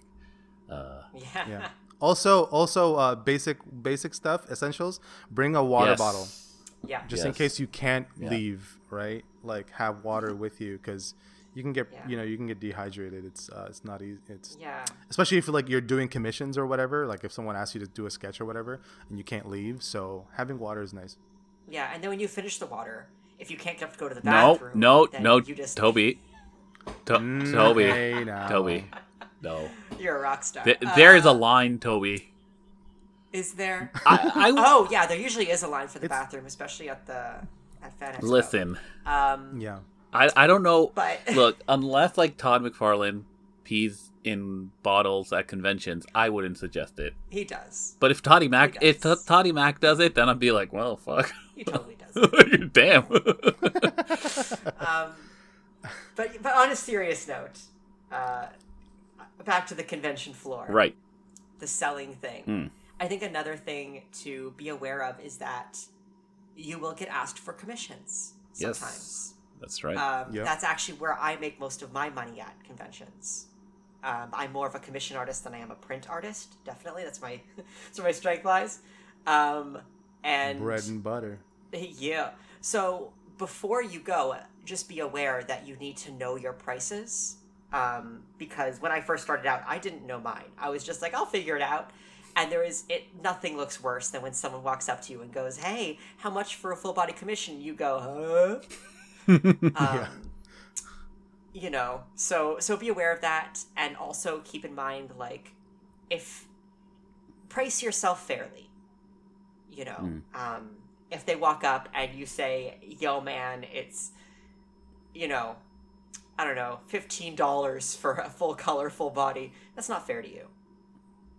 uh yeah. Yeah. Also, also uh, basic basic stuff, essentials. Bring a water yes. bottle Yeah. just in case you can't Yeah. leave. Right, like have water with you because you can get Yeah. you know you can get dehydrated. It's uh, it's not easy. It's Yeah. especially if like you're doing commissions or whatever. Like if someone asks you to do a sketch or whatever and you can't leave, so having water is nice. Yeah. And then when you finish the water, if you can't get up to go to the bathroom, no then no you just Toby to- Mm, Toby hey now. Toby no You're a rock star. Th- there is a Uh, line Toby Is there? I, I oh yeah, there usually is a line for the It's- bathroom, especially at the at Fan Expo. listen Um, Yeah. I I don't know but Look, unless like Todd McFarlane pees in bottles at conventions, I wouldn't suggest it. he does. But if Toddy Mac, if does. T- Toddy Mac does it, then I'd be like, well, fuck, He totally does. damn. um, but but on a serious note, uh, back to the convention floor. right. The selling thing. Hmm. I think another thing to be aware of is that you will get asked for commissions Yes. sometimes. That's right. Um, Yep. That's actually where I make most of my money at conventions. Um, I'm more of a commission artist than I am a print artist. Definitely, that's my that's where my strength lies. Um, and Bread and butter. Yeah. So before you go, just be aware that you need to know your prices. Um, because when I first started out, I didn't know mine. I was just like, I'll figure it out. And there is it. Nothing looks worse than when someone walks up to you and goes, "Hey, how much for a full body commission?" You go, "Huh." um, you know so so be aware of that and also keep in mind like if price yourself fairly you know um if they walk up and you say yo man it's you know i don't know $15 for a full color full body that's not fair to you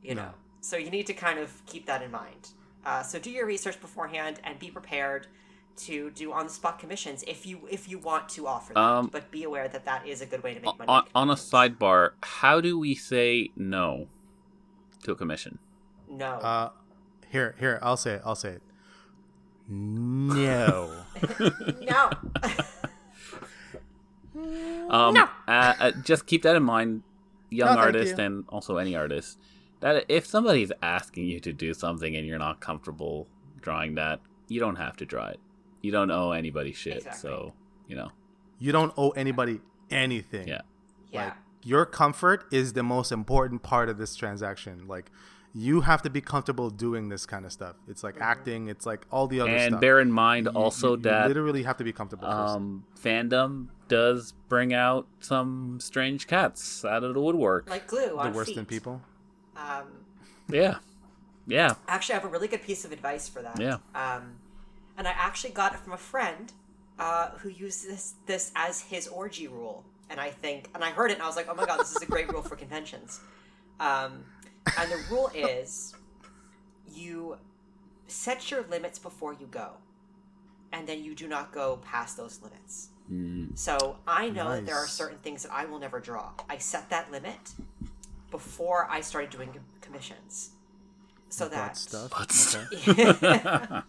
you No. know so you need to kind of keep that in mind uh, so do your research beforehand and be prepared to do on the spot commissions if you if you want to offer that. Um, but be aware that that is a good way to make money. on, on a sidebar, how do we say no to a commission? No. Uh, here, here, I'll say it. I'll say it. No. no. Um, uh, uh, just keep that in mind, young No, artist you. and also any artist. That if somebody's asking you to do something and you're not comfortable drawing that, you don't have to draw it. You don't owe anybody shit. Exactly. So you know, you don't owe anybody anything. yeah. yeah. Like your comfort is the most important part of this transaction. Like you have to be comfortable doing this kind of stuff. It's like acting. It's like all the other And stuff. bear in mind You- you- also you that literally have to be comfortable. um, fandom does bring out some strange cats out of the woodwork. like glue the on worst feet. in people. Um, yeah, yeah. actually, I have a really good piece of advice for that. Yeah. Um, and I actually got it from a friend uh, who used this this as his orgy rule. And I think, and I heard it, and I was like, oh my god, this is a great rule for conventions. Um, and the rule is, you set your limits before you go, and then you do not go past those limits. Mm, So I know that there are certain things that I will never draw. I set that limit before I started doing commissions, so Butt that stuff. But- Okay.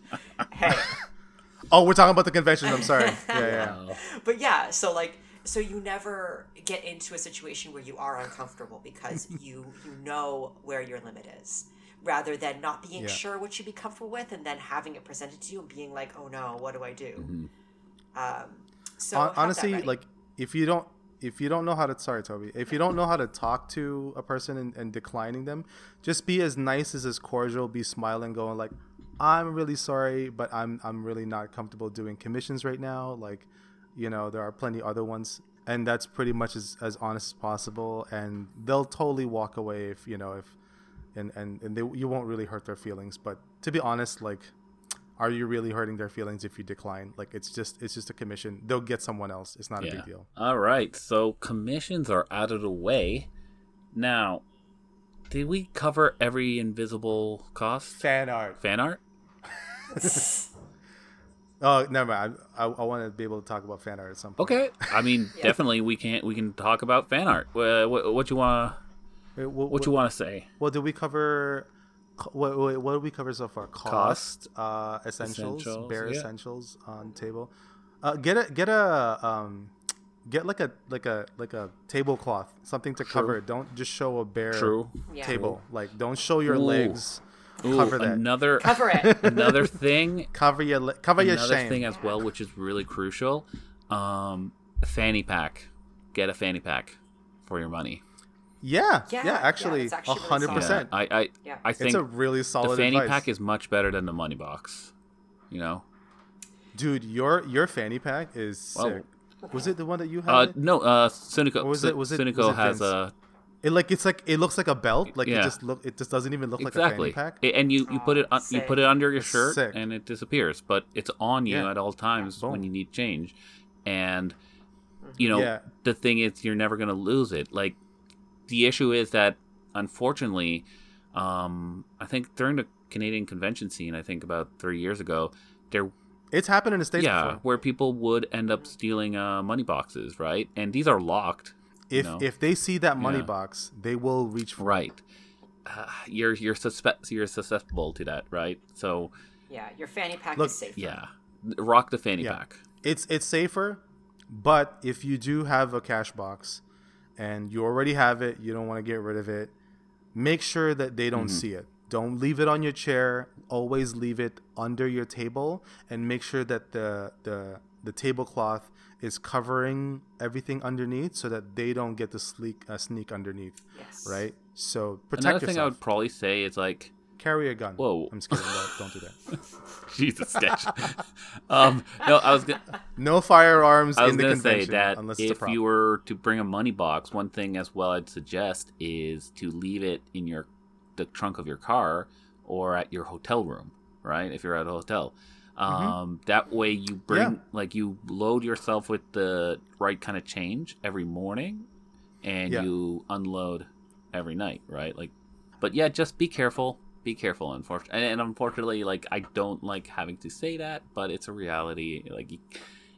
hey, Oh, we're talking about the conventions. I'm sorry. Yeah, yeah. but yeah, so like, so you never get into a situation where you are uncomfortable because you you know where your limit is, rather than not being Yeah. sure what you'd be comfortable with and then having it presented to you and being like, oh no, what do I do? Mhm. Um, so Hon- honestly, like if you don't if you don't know how to sorry Toby, if you don't know how to talk to a person and, and declining them, just be as nice as as cordial, be smiling, going like, I'm really sorry, but I'm I'm really not comfortable doing commissions right now. Like, you know, there are plenty other ones. And that's pretty much as, as honest as possible, and they'll totally walk away if you know if, and and and they you won't really hurt their feelings. But to be honest, like, are you really hurting their feelings if you decline? Like it's just it's just a commission. They'll get someone else. It's not a big deal. All right, so commissions are out of the way. Now, did we cover every invisible cost? Fan art. Fan art? Oh, never mind. I, I, I want to be able to talk about fan art at some point. Okay. I mean, Yeah. definitely we can we can talk about fan art. What, what, what you want Wait, what, what you want to say? Well, did we cover? co- Wait, wait, what did we cover so far? Cost. uh, essentials, Essentials, bare yeah. essentials on table. Uh, get a get a um, get like a like a like a tablecloth, something to cover it. Don't just show a bare True. Yeah. table. Like, don't show your Ooh. legs. Ooh, Cover that. another cover it. another thing Cover your le- cover your another shame. thing as well, which is really crucial. Um, a fanny pack. Get a fanny pack for your money. yeah, Yeah, yeah, yeah, actually, it's actually a really hundred percent. I I, Yeah. I think It's a really solid the fanny advice. pack is much better than the money box. You know. Dude, your your fanny pack is Well, sick. Was it the one that you had? Uh, no, uh, Sunico. Or was it- was it- Sunico was it has Vince? a It like it's like it looks like a belt. Like Yeah. it just look it just doesn't even look exactly, like a fanny pack. A- and you you put it Oh, on, you put it under your It's shirt sick. and it disappears, but it's on you Yeah. at all times Boom. when you need change. And you know Yeah. the thing is, you're never gonna lose it. Like the issue is that unfortunately, um, I think during the Canadian convention scene, I think about three years ago, there It's happened in the states yeah, before. where people would end up stealing uh, money boxes, right? And these are locked. If know? if they see that money Yeah. box, they will reach for it. Right. Uh, you're you're suspe- you're susceptible to that, right? So Yeah, your fanny pack Look, is safe. yeah, rock the fanny Yeah. pack. It's it's safer, but if you do have a cash box and you already have it, you don't want to get rid of it, make sure that they don't Mm-hmm. see it. Don't leave it on your chair. Always leave it under your table and make sure that the the the tablecloth is covering everything underneath so that they don't get to sleek uh, sneak underneath, Yes. right? So protect Another thing I would probably say is like, Carry a gun. Whoa. I'm just kidding. Don't, don't do that. Jesus, sketch. um, no, I was gonna, No firearms I was in the gonna say convention that unless it's a if you were to bring a money box, one thing as well I'd suggest is to leave it in your the trunk of your car or at your hotel room, right? If you're at a hotel. Um, That way you bring Mm-hmm. Yeah. like you load yourself with the right kind of change every morning, and Yeah. you unload every night, right? Like, but yeah, just be careful. be careful. Unfortunately, and, and unfortunately, like I don't like having to say that, but it's a reality. Like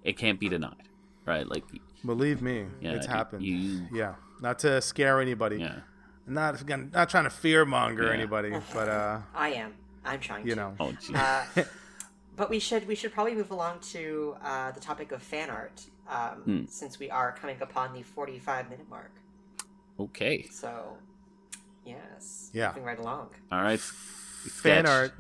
it can't be denied, right? Like Believe me, yeah, it's you- happened. You, yeah, not to scare anybody. yeah. Not again, not trying to fear monger Yeah. anybody, but uh, I am. I'm trying you to. know, Oh, geez. Uh, but we should we should probably move along to uh, the topic of fan art, um, Hmm. since we are coming upon the 45 minute mark. okay. So, yes, Yeah. moving right along. All right. fan Sketch. art.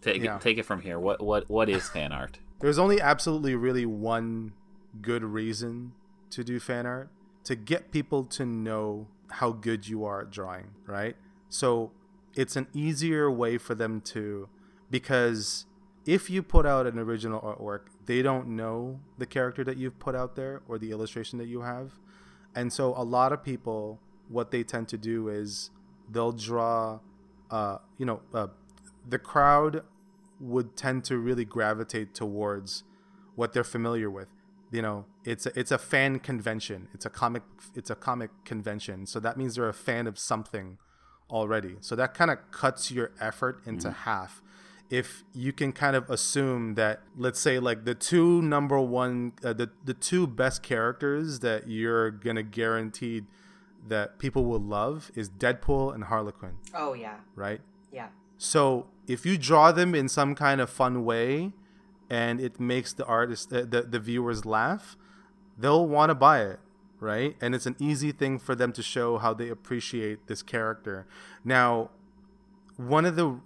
Take Yeah. it. Take it from here. What what what is fan art? There's only absolutely really one good reason to do fan art to get people to know how good you are at drawing, right? So it's an easier way for them to because if you put out an original artwork, they don't know the character that you've put out there or the illustration that you have. And so a lot of people what they tend to do is they'll draw uh, you know, uh, the crowd would tend to really gravitate towards what they're familiar with. You know, it's a, it's a fan convention. It's a comic it's a comic convention. So that means they're a fan of something already. So that kind of cuts your effort into half. If you can kind of assume that let's say like the two number one uh, the the two best characters that you're going to guarantee that people will love is Deadpool and Harlequin, Oh yeah, right? yeah. So if you draw them in some kind of fun way, and it makes the artist, uh, the the viewers laugh, they'll want to buy it, right? And it's an easy thing for them to show how they appreciate this character. Now, one of the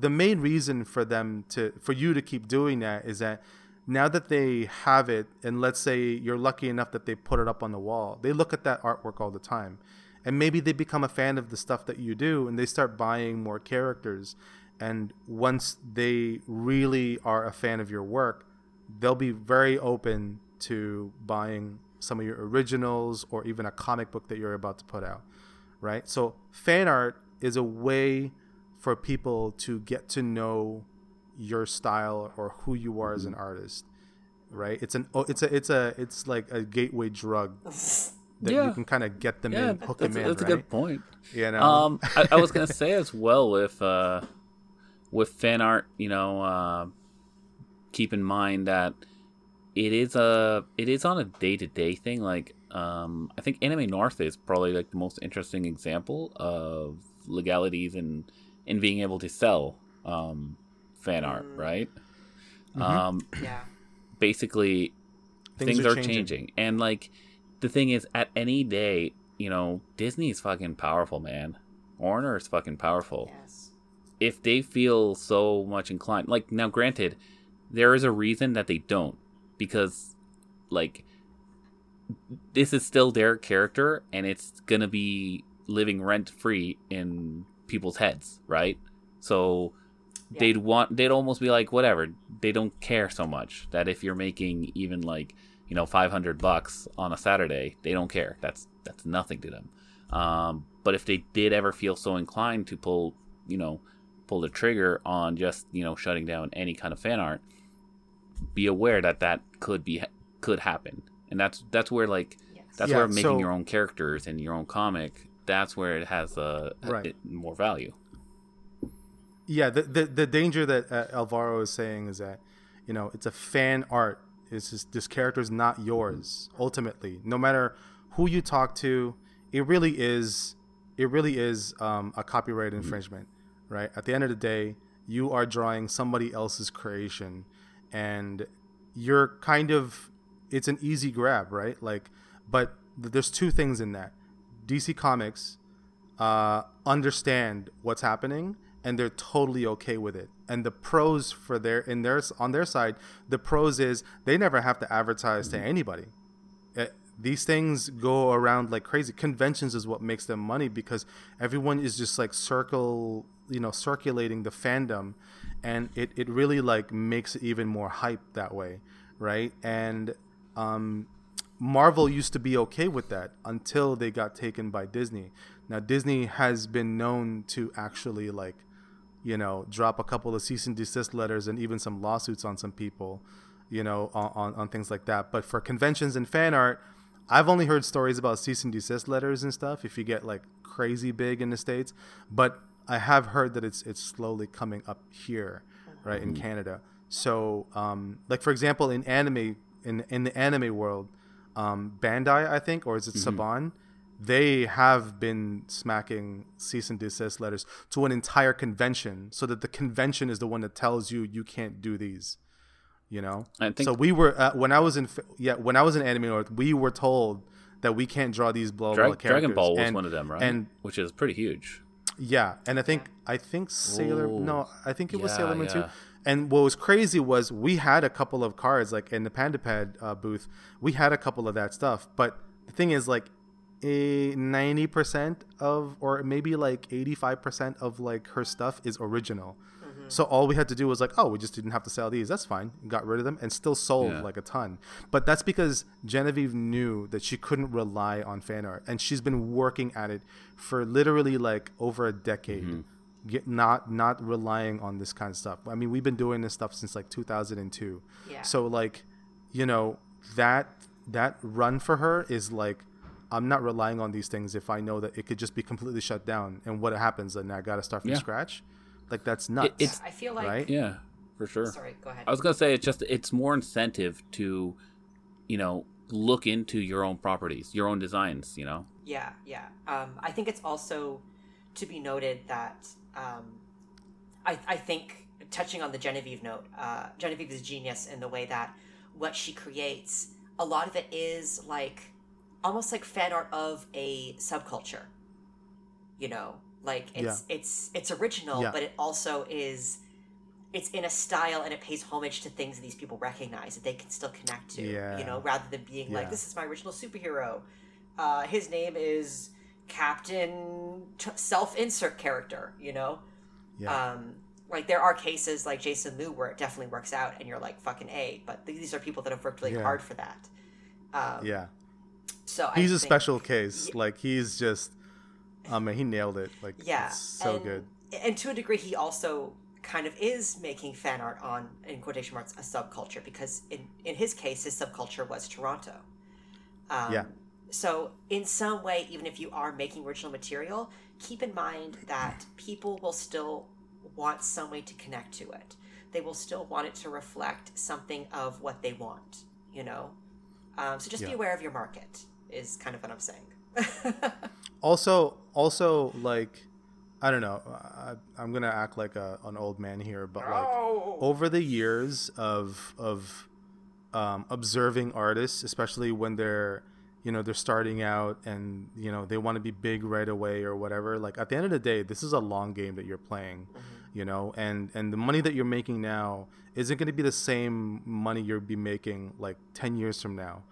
the main reason for them to for you to keep doing that is that now that they have it and let's say you're lucky enough that they put it up on the wall they look at that artwork all the time. And maybe they become a fan of the stuff that you do and they start buying more characters. And once they really are a fan of your work they'll be very open to buying some of your originals or even a comic book that you're about to put out right? So fan art is a way for people to get to know your style or who you are as an artist right it's an oh, it's a it's a it's like a gateway drug that Yeah. you can kind of get them Yeah, in hook that's, them in that's a good point. you know Um, I, I was gonna say as well with uh, with fan art, you know, uh, keep in mind that it is a it is on a day to day thing. Like, um, I think Anime North is probably like the most interesting example of legalities and in being able to sell um, fan art, Mm. right? Mhm. Um, Yeah. basically Things things, are are, changing. changing. and like the thing is at any day you know disney's fucking powerful man warner is fucking powerful Yes. if they feel so much inclined like now granted there is a reason that they don't because like this is still their character and it's gonna be living rent free in people's heads right so Yeah. they'd want they'd almost be like whatever they don't care so much that if you're making even like you know 500 bucks on a saturday they don't care that's that's nothing to them um, but if they did ever feel so inclined to pull you know pull the trigger on just you know shutting down any kind of fan art be aware that that could be could happen and that's that's where like Yes. that's Yeah, where making so- your own characters and your own comic that's where it has a, a Right. bit more value. Yeah the, the the danger that uh, alvaro is saying is that you know it's a fan art. It's just this character is not yours ultimately. No matter who you talk to it really is it really is um, a copyright infringement right? At the end of the day you are drawing somebody else's creation and you're kind of it's an easy grab right? Like but th- there's two things in that dc comics uh, understand what's happening and they're totally okay with it. And the pros for their in their on their side, the pros is they never have to advertise to anybody. Uh, these things go around like crazy. Conventions is what makes them money because everyone is just like circle, you know, circulating the fandom, and it it really like makes it even more hype that way, right? And um, Marvel used to be okay with that until they got taken by Disney. Now Disney has been known to actually like, you know, drop a couple of cease and desist letters and even some lawsuits on some people, you know, on, on, on things like that. But for conventions and fan art, I've only heard stories about cease and desist letters and stuff if you get like crazy big in the States. But I have heard that it's it's slowly coming up here, right in Canada. So, um, like for example, in anime, in in the anime world, um, Bandai, I think, or is it Saban? They have been smacking cease and desist letters to an entire convention, so that the convention is the one that tells you you can't do these. You know, so we were uh, when I was in yeah when I was in Anime North, we were told that we can't draw these blah blah Dra- characters. Dragon Ball was And- one of them, right? And Which is pretty huge. yeah, and I think I think Sailor Ooh. no, I think it was Yeah, Sailor Moon too. Yeah. And what was crazy was we had a couple of cards like in the PandaPad uh, booth. We had a couple of that stuff, but the thing is like a 90% of or maybe like 85% of like her stuff is original. So all we had to do was like, oh, we just didn't have to sell these. That's fine. Got rid of them and still sold Yeah. like a ton. But that's because Genevieve knew that she couldn't rely on fan art, and she's been working at it for literally like over a decade. Get not not relying on this kind of stuff. I mean, we've been doing this stuff since like 2002. Yeah. So like, you know, that that run for her is like I'm not relying on these things if I know that it could just be completely shut down and what happens then I got to start from Yeah. scratch. Like that's nuts. it's- I feel like. right? Yeah, for sure. Sorry, go ahead. I was gonna say it's just it's more incentive to, you know, look into your own properties, your own designs. You know. Yeah, yeah. Um, I think it's also to be noted that um, I, I think touching on the Genevieve note, uh, Genevieve is genius in the way that what she creates, a lot of it is like almost like fan art of a subculture. You know, like it's it's it's original, Yeah. but it also is. It's in a style and it pays homage to things that these people recognize that they can still connect to. Yeah. You know, rather than being like, "This is my original superhero." uh, his name is Captain T- Self Insert character. You know, yeah. um, like there are cases like Jason Liu where it definitely works out, and you're like fucking a. But th- these are people that have worked really Yeah. hard for that. Um, yeah. So I He's a special case. Like he's just I mean, he nailed it. Like Yeah, so and, good. And to a degree, he also kind of is making fan art on, in quotation marks, a subculture because in in his case, his subculture was Toronto. Um, Yeah. So in some way, even if you are making original material, keep in mind that people will still want some way to connect to it. They will still want it to reflect something of what they want. You know. Um, so just be aware of your market. Is kind of what I'm saying. Also, also like I don't know. I, I'm gonna act like a, an old man here, but like oh. over the years of of um, observing artists, especially when they're you know they're starting out and you know they want to be big right away or whatever. Like at the end of the day, this is a long game that you're playing, mm-hmm. you know, and and the money that you're making now isn't going to be the same money you'll be making like ten years from now,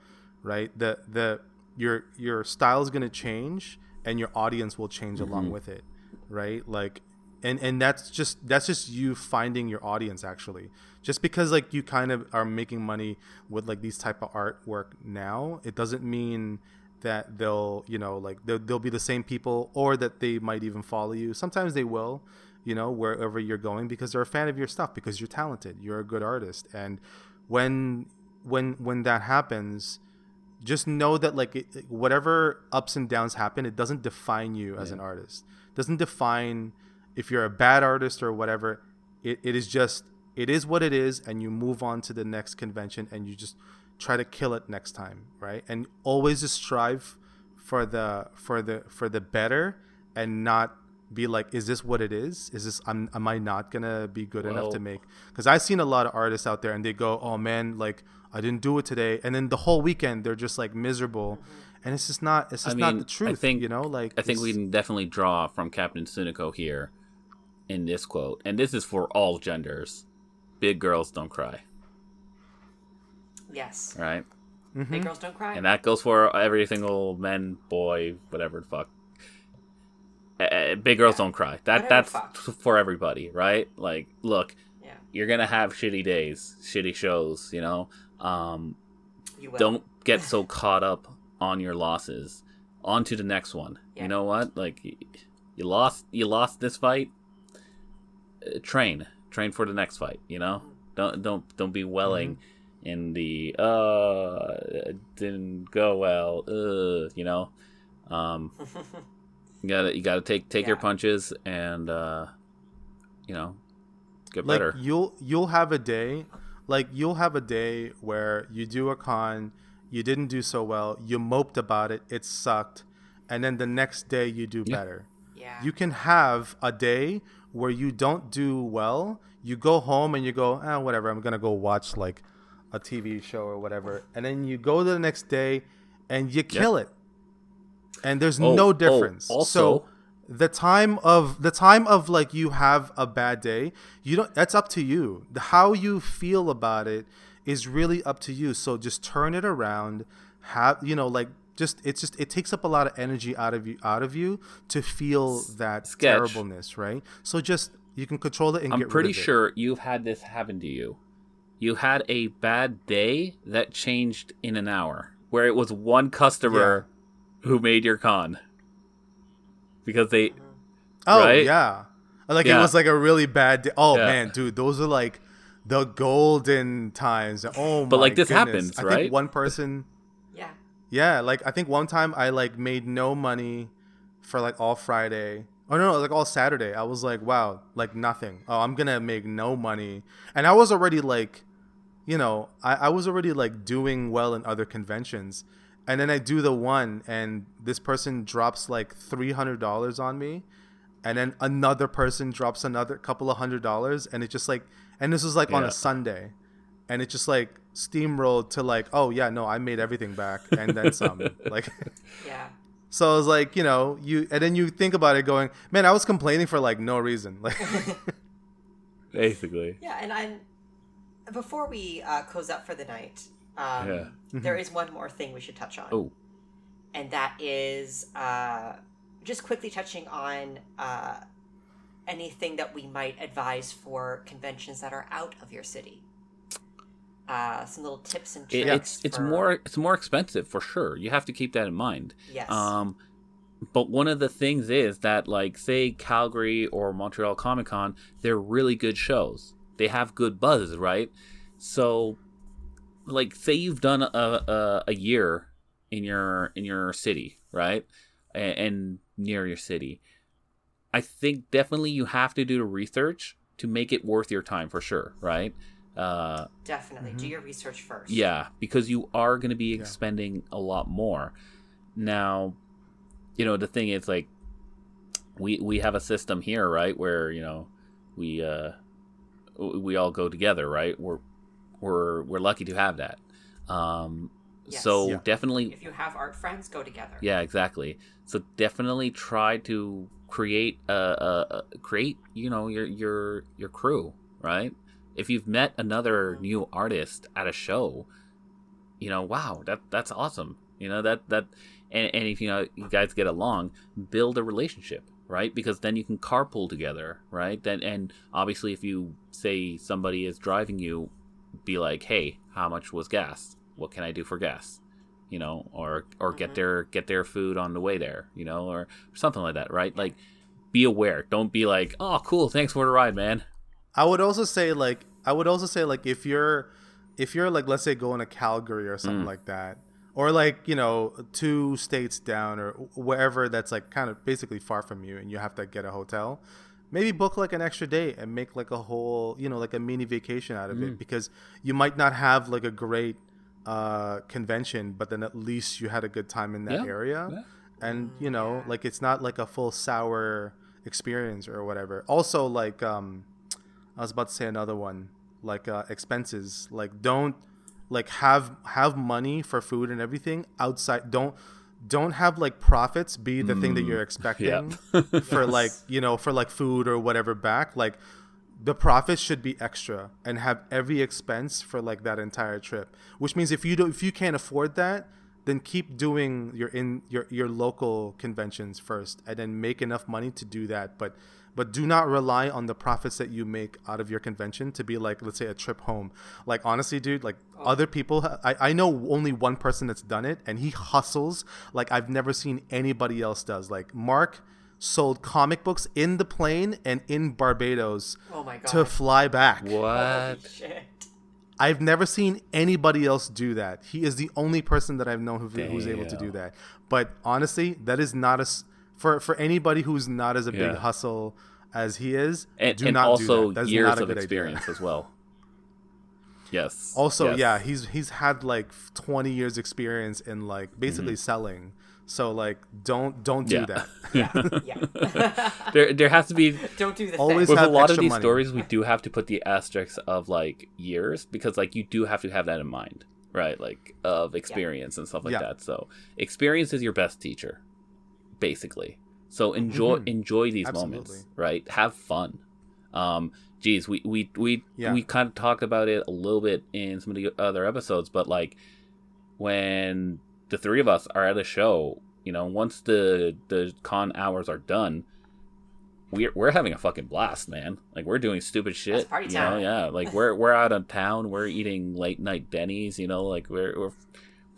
right? The the your your style is going to change and your audience will change along mm-hmm. with it right like and and that's just that's just you finding your audience actually. Just because like you kind of are making money with like these type of artwork now it doesn't mean that they'll you know like they'll, they'll be the same people or that they might even follow you. Sometimes they will you know wherever you're going because they're a fan of your stuff because you're talented you're a good artist. And when when when that happens just know that like it, whatever ups and downs happen it doesn't define you as an artist. It doesn't define if you're a bad artist or whatever it, it is just it is what it is and you move on to the next convention and you just try to kill it next time right? And always just strive for the for the for the better and not be like is this what it is? Is this I'm, am i not gonna be good enough to make? Because i've seen a lot of artists out there and they go oh man like i didn't do it today. And then the whole weekend they're just like miserable. And it's just not it's I just mean, not the truth I think you know? Like I think we can definitely draw from Captain Sunico here in this quote, and this is for all genders. Big girls don't cry, yes. right? Mm-hmm. Big girls don't cry. And that goes for every single man, boy, whatever the fuck. Uh, big girls don't cry. That Whatever that's fuck. for everybody, right? Like, look, yeah. you're gonna have shitty days, shitty shows, you know. Um, You will. don't get so caught up on your losses. On to the next one. Yeah. You know what? Like you lost you lost this fight. Uh, train. Train for the next fight, you know? Don't don't don't be welling in the uh it didn't go well, uh, you know. Um You gotta you gotta take take your punches and uh, you know get like better. you'll you'll have a day like you'll have a day where you do a con you didn't do so well you moped about it it sucked and then the next day you do Yeah. better Yeah. you can have a day where you don't do well you go home and you go ah whatever i'm gonna go watch like a tv show or whatever and then you go to the next day and you kill it. And there's Oh, no oh, difference. Also- so the time of the time of like you have a bad day you don't that's up to you. How you feel about it is really up to you. So just turn it around have you know like just it's just it takes up a lot of energy out of you out of you to feel that Sketch. terribleness right so just you can control it and I'm get pretty rid of it. sure you've had this happen to you. You had a bad day that changed in an hour, where it was one customer who made your con because they Oh right? yeah, like it was like a really bad day. Oh Yeah. man, dude, those are like the golden times. Oh, But, like, this goodness. happens, I right? think one person, yeah. yeah, like I think one time I like made no money for like all Friday. Oh no, like all Saturday. I was like, wow, like nothing. Oh, I'm gonna make no money, and I was already like, you know, I, I was already like doing well in other conventions, and then I do the one, and this person drops like three hundred dollars on me, and then another person drops another couple of hundred dollars, and it just like, and this was like on a Sunday, and it just like steamrolled to like, oh yeah, no, I made everything back, and then some, like. Yeah. So I was like, you know, you and then you think about it going, man, I was complaining for like no reason. Like basically Yeah, and I'm before we uh, close up for the night. Um, Yeah. there is one more thing we should touch on, oh and that is uh, just quickly touching on uh, anything that we might advise for conventions that are out of your city. Uh, some little tips and tricks. it's it's for- more it's more expensive for sure. You have to keep that in mind. Yes. Um, but one of the things is that, like, say Calgary or Montreal Comic Con, they're really good shows. They have good buzz, right? So, like, say you've done a, a, a year in your in your city, right, and, and near your city. I think definitely you have to do the research to make it worth your time for sure, right? Uh, Definitely do your research first. yeah, because you are going to be Yeah. expending a lot more. Now, you know, the thing is like we we have a system here, right, where, you know, we uh we all go together, right? We're we're we're lucky to have that. Um Yes. so Yeah. definitely If you have art friends, go together. yeah, exactly. So definitely try to create a, a, a create you know your your your crew, right? If you've met another new artist at a show, you know, wow, that that's awesome. You know that that and, and if you know you guys get along, build a relationship, right? Because then you can carpool together, right? Then and obviously if you say somebody is driving you, be like, hey, how much was gas? What can I do for gas? You know, or or get Mhm. their get their food on the way there, you know, or something like that, right? Like, be aware. Don't be like, oh, cool, thanks for the ride, man. I would also say like I would also say like if you're if you're like let's say going to Calgary or something Mm. like that or like you know two states down or wherever that's like kind of basically far from you and you have to get a hotel maybe book like an extra day and make like a whole you know like a mini vacation out of Mm. it because you might not have like a great uh convention but then at least you had a good time in that Yeah. area Yeah. and you know like it's not like a full sour experience or whatever also like um i was about to say another one like uh expenses like don't like have have money for food and everything outside don't don't have like profits be the thing that you're expecting for like you know for like food or whatever back like the profits should be extra and have every expense for like that entire trip which means if you don't if you can't afford that then keep doing your in your your local conventions first and then make enough money to do that but but do not rely on the profits that you make out of your convention to be like let's say a trip home like honestly dude like oh. other people I, I know only one person that's done it and he hustles like i've never seen anybody else does like mark sold comic books in the plane and in barbados Oh my god. to fly back Holy What? shit. I've never seen anybody else do that. He is the only person that I've known who, who's able to do that. But honestly, that is not a s- for for anybody who's not as a Yeah. big hustle as he is, and, do and not also do that. That's years not of good idea. experience as well. Yes. Also, yes. yeah, he's he's had like 20 years experience in like basically selling. So like don't don't do Mm-hmm. Yeah. that. Yeah. there there has to be Don't do the Always thing. with a lot of these money. stories we do have to put the asterisks of like years because like you do have to have that in mind right like of experience and stuff like Yeah. that so experience is your best teacher basically so enjoy Mhm. enjoy these Absolutely. moments right have fun um geez we we we, Yeah. we kind of talked about it a little bit in some of the other episodes but like when the three of us are at a show you know once the the con hours are done we're we're having a fucking blast, man. Like we're doing stupid shit. That's party you know, yeah. Like we're we're out of town. We're eating late night Denny's. You know, like we're we're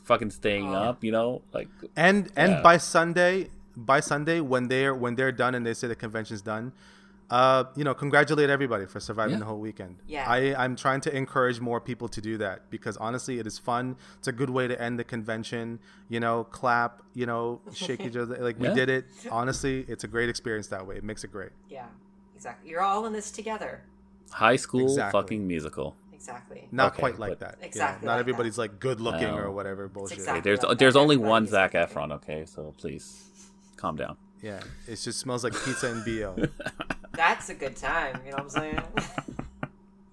fucking staying Oh. up. You know, like And and Yeah. by Sunday, by Sunday when they're when they're done and they say the convention's done, uh, you know, congratulate everybody for surviving Yeah. the whole weekend. Yeah. I I'm trying to encourage more people to do that because honestly, it is fun. It's a good way to end the convention. You know, clap. You know, shake each other. Like we did it. Honestly, it's a great experience that way. It makes it great. Yeah, exactly. You're all in this together. high school Exactly. fucking musical. Exactly. Not Okay, quite like but- that. Yeah, Exactly not like everybody's like good looking No. or whatever bullshit. exactly- there's like that. there's only one is Zac Efron. Okay, so please calm down. Yeah, it just smells like pizza and bo. That's a good time. You know what I'm saying?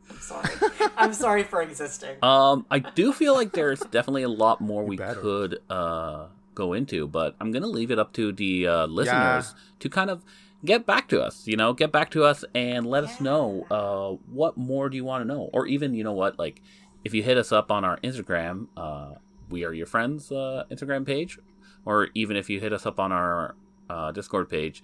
I'm sorry. I'm sorry for existing. Um, I do feel like there's definitely a lot more we better. could uh go into, but I'm gonna leave it up to the uh, listeners to kind of get back to us. You know, get back to us and let us know uh what more do you want to know, or even you know what, like if you hit us up on our Instagram, uh, we are your friends uh, Instagram page, or even if you hit us up on our uh, Discord page,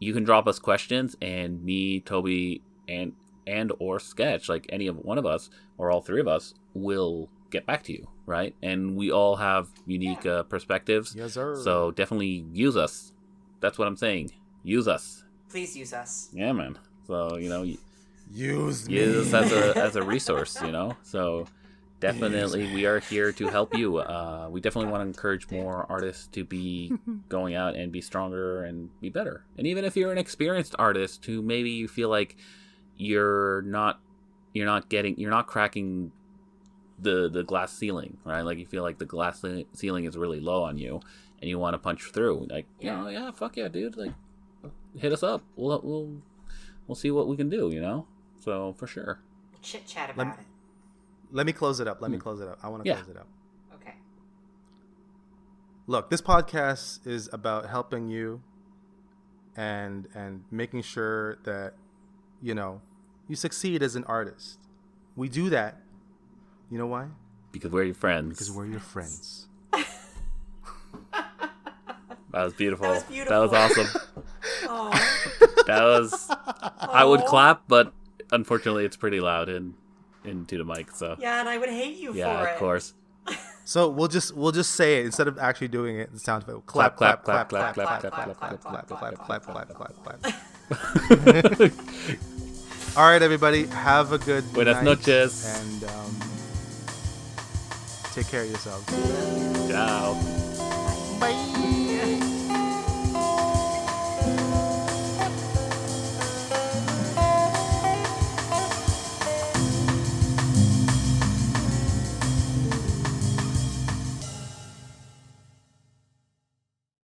you can drop us questions, and me, Toby, and and or Sketch, like any of one of us or all three of us, will get back to you, right? And we all have unique uh, perspectives, yes, sir. so definitely use us. That's what I'm saying. Use us, Please use us. yeah, man. So you know, y- use me. use us as a as a resource, you know. So definitely, we are here to help you. Uh, we definitely want to encourage more artists to be going out and be stronger and be better. And even if you're an experienced artist who maybe you feel like you're not you're not getting you're not cracking the the glass ceiling, right? Like you feel like the glass ceiling is really low on you and you want to punch through. Like, you Yeah. know, yeah, fuck yeah, dude. Like hit us up. We'll we'll we'll see what we can do, you know? So, for sure. Chit chat Lem- about it. Let me close it up. Let me mm. close it up. I want to. Yeah. close it up. Okay. Look, this podcast is about helping you and and making sure that you know you succeed as an artist. We do that. You know why? Because we're your friends. Because we're your friends. that was beautiful. That was That was awesome. Oh, that was I would clap, but unfortunately it's pretty loud in into the mic, so Yeah, and I would hate you yeah, for it. Yeah, of course. So we'll just we'll just say it instead of actually doing it. The sound effect. Clap clap clap clap clap clap clap clap clap clap clap clap clap clap. All right, everybody, have a good Buenas night noches. and um, take care of yourselves. Ciao. Bye.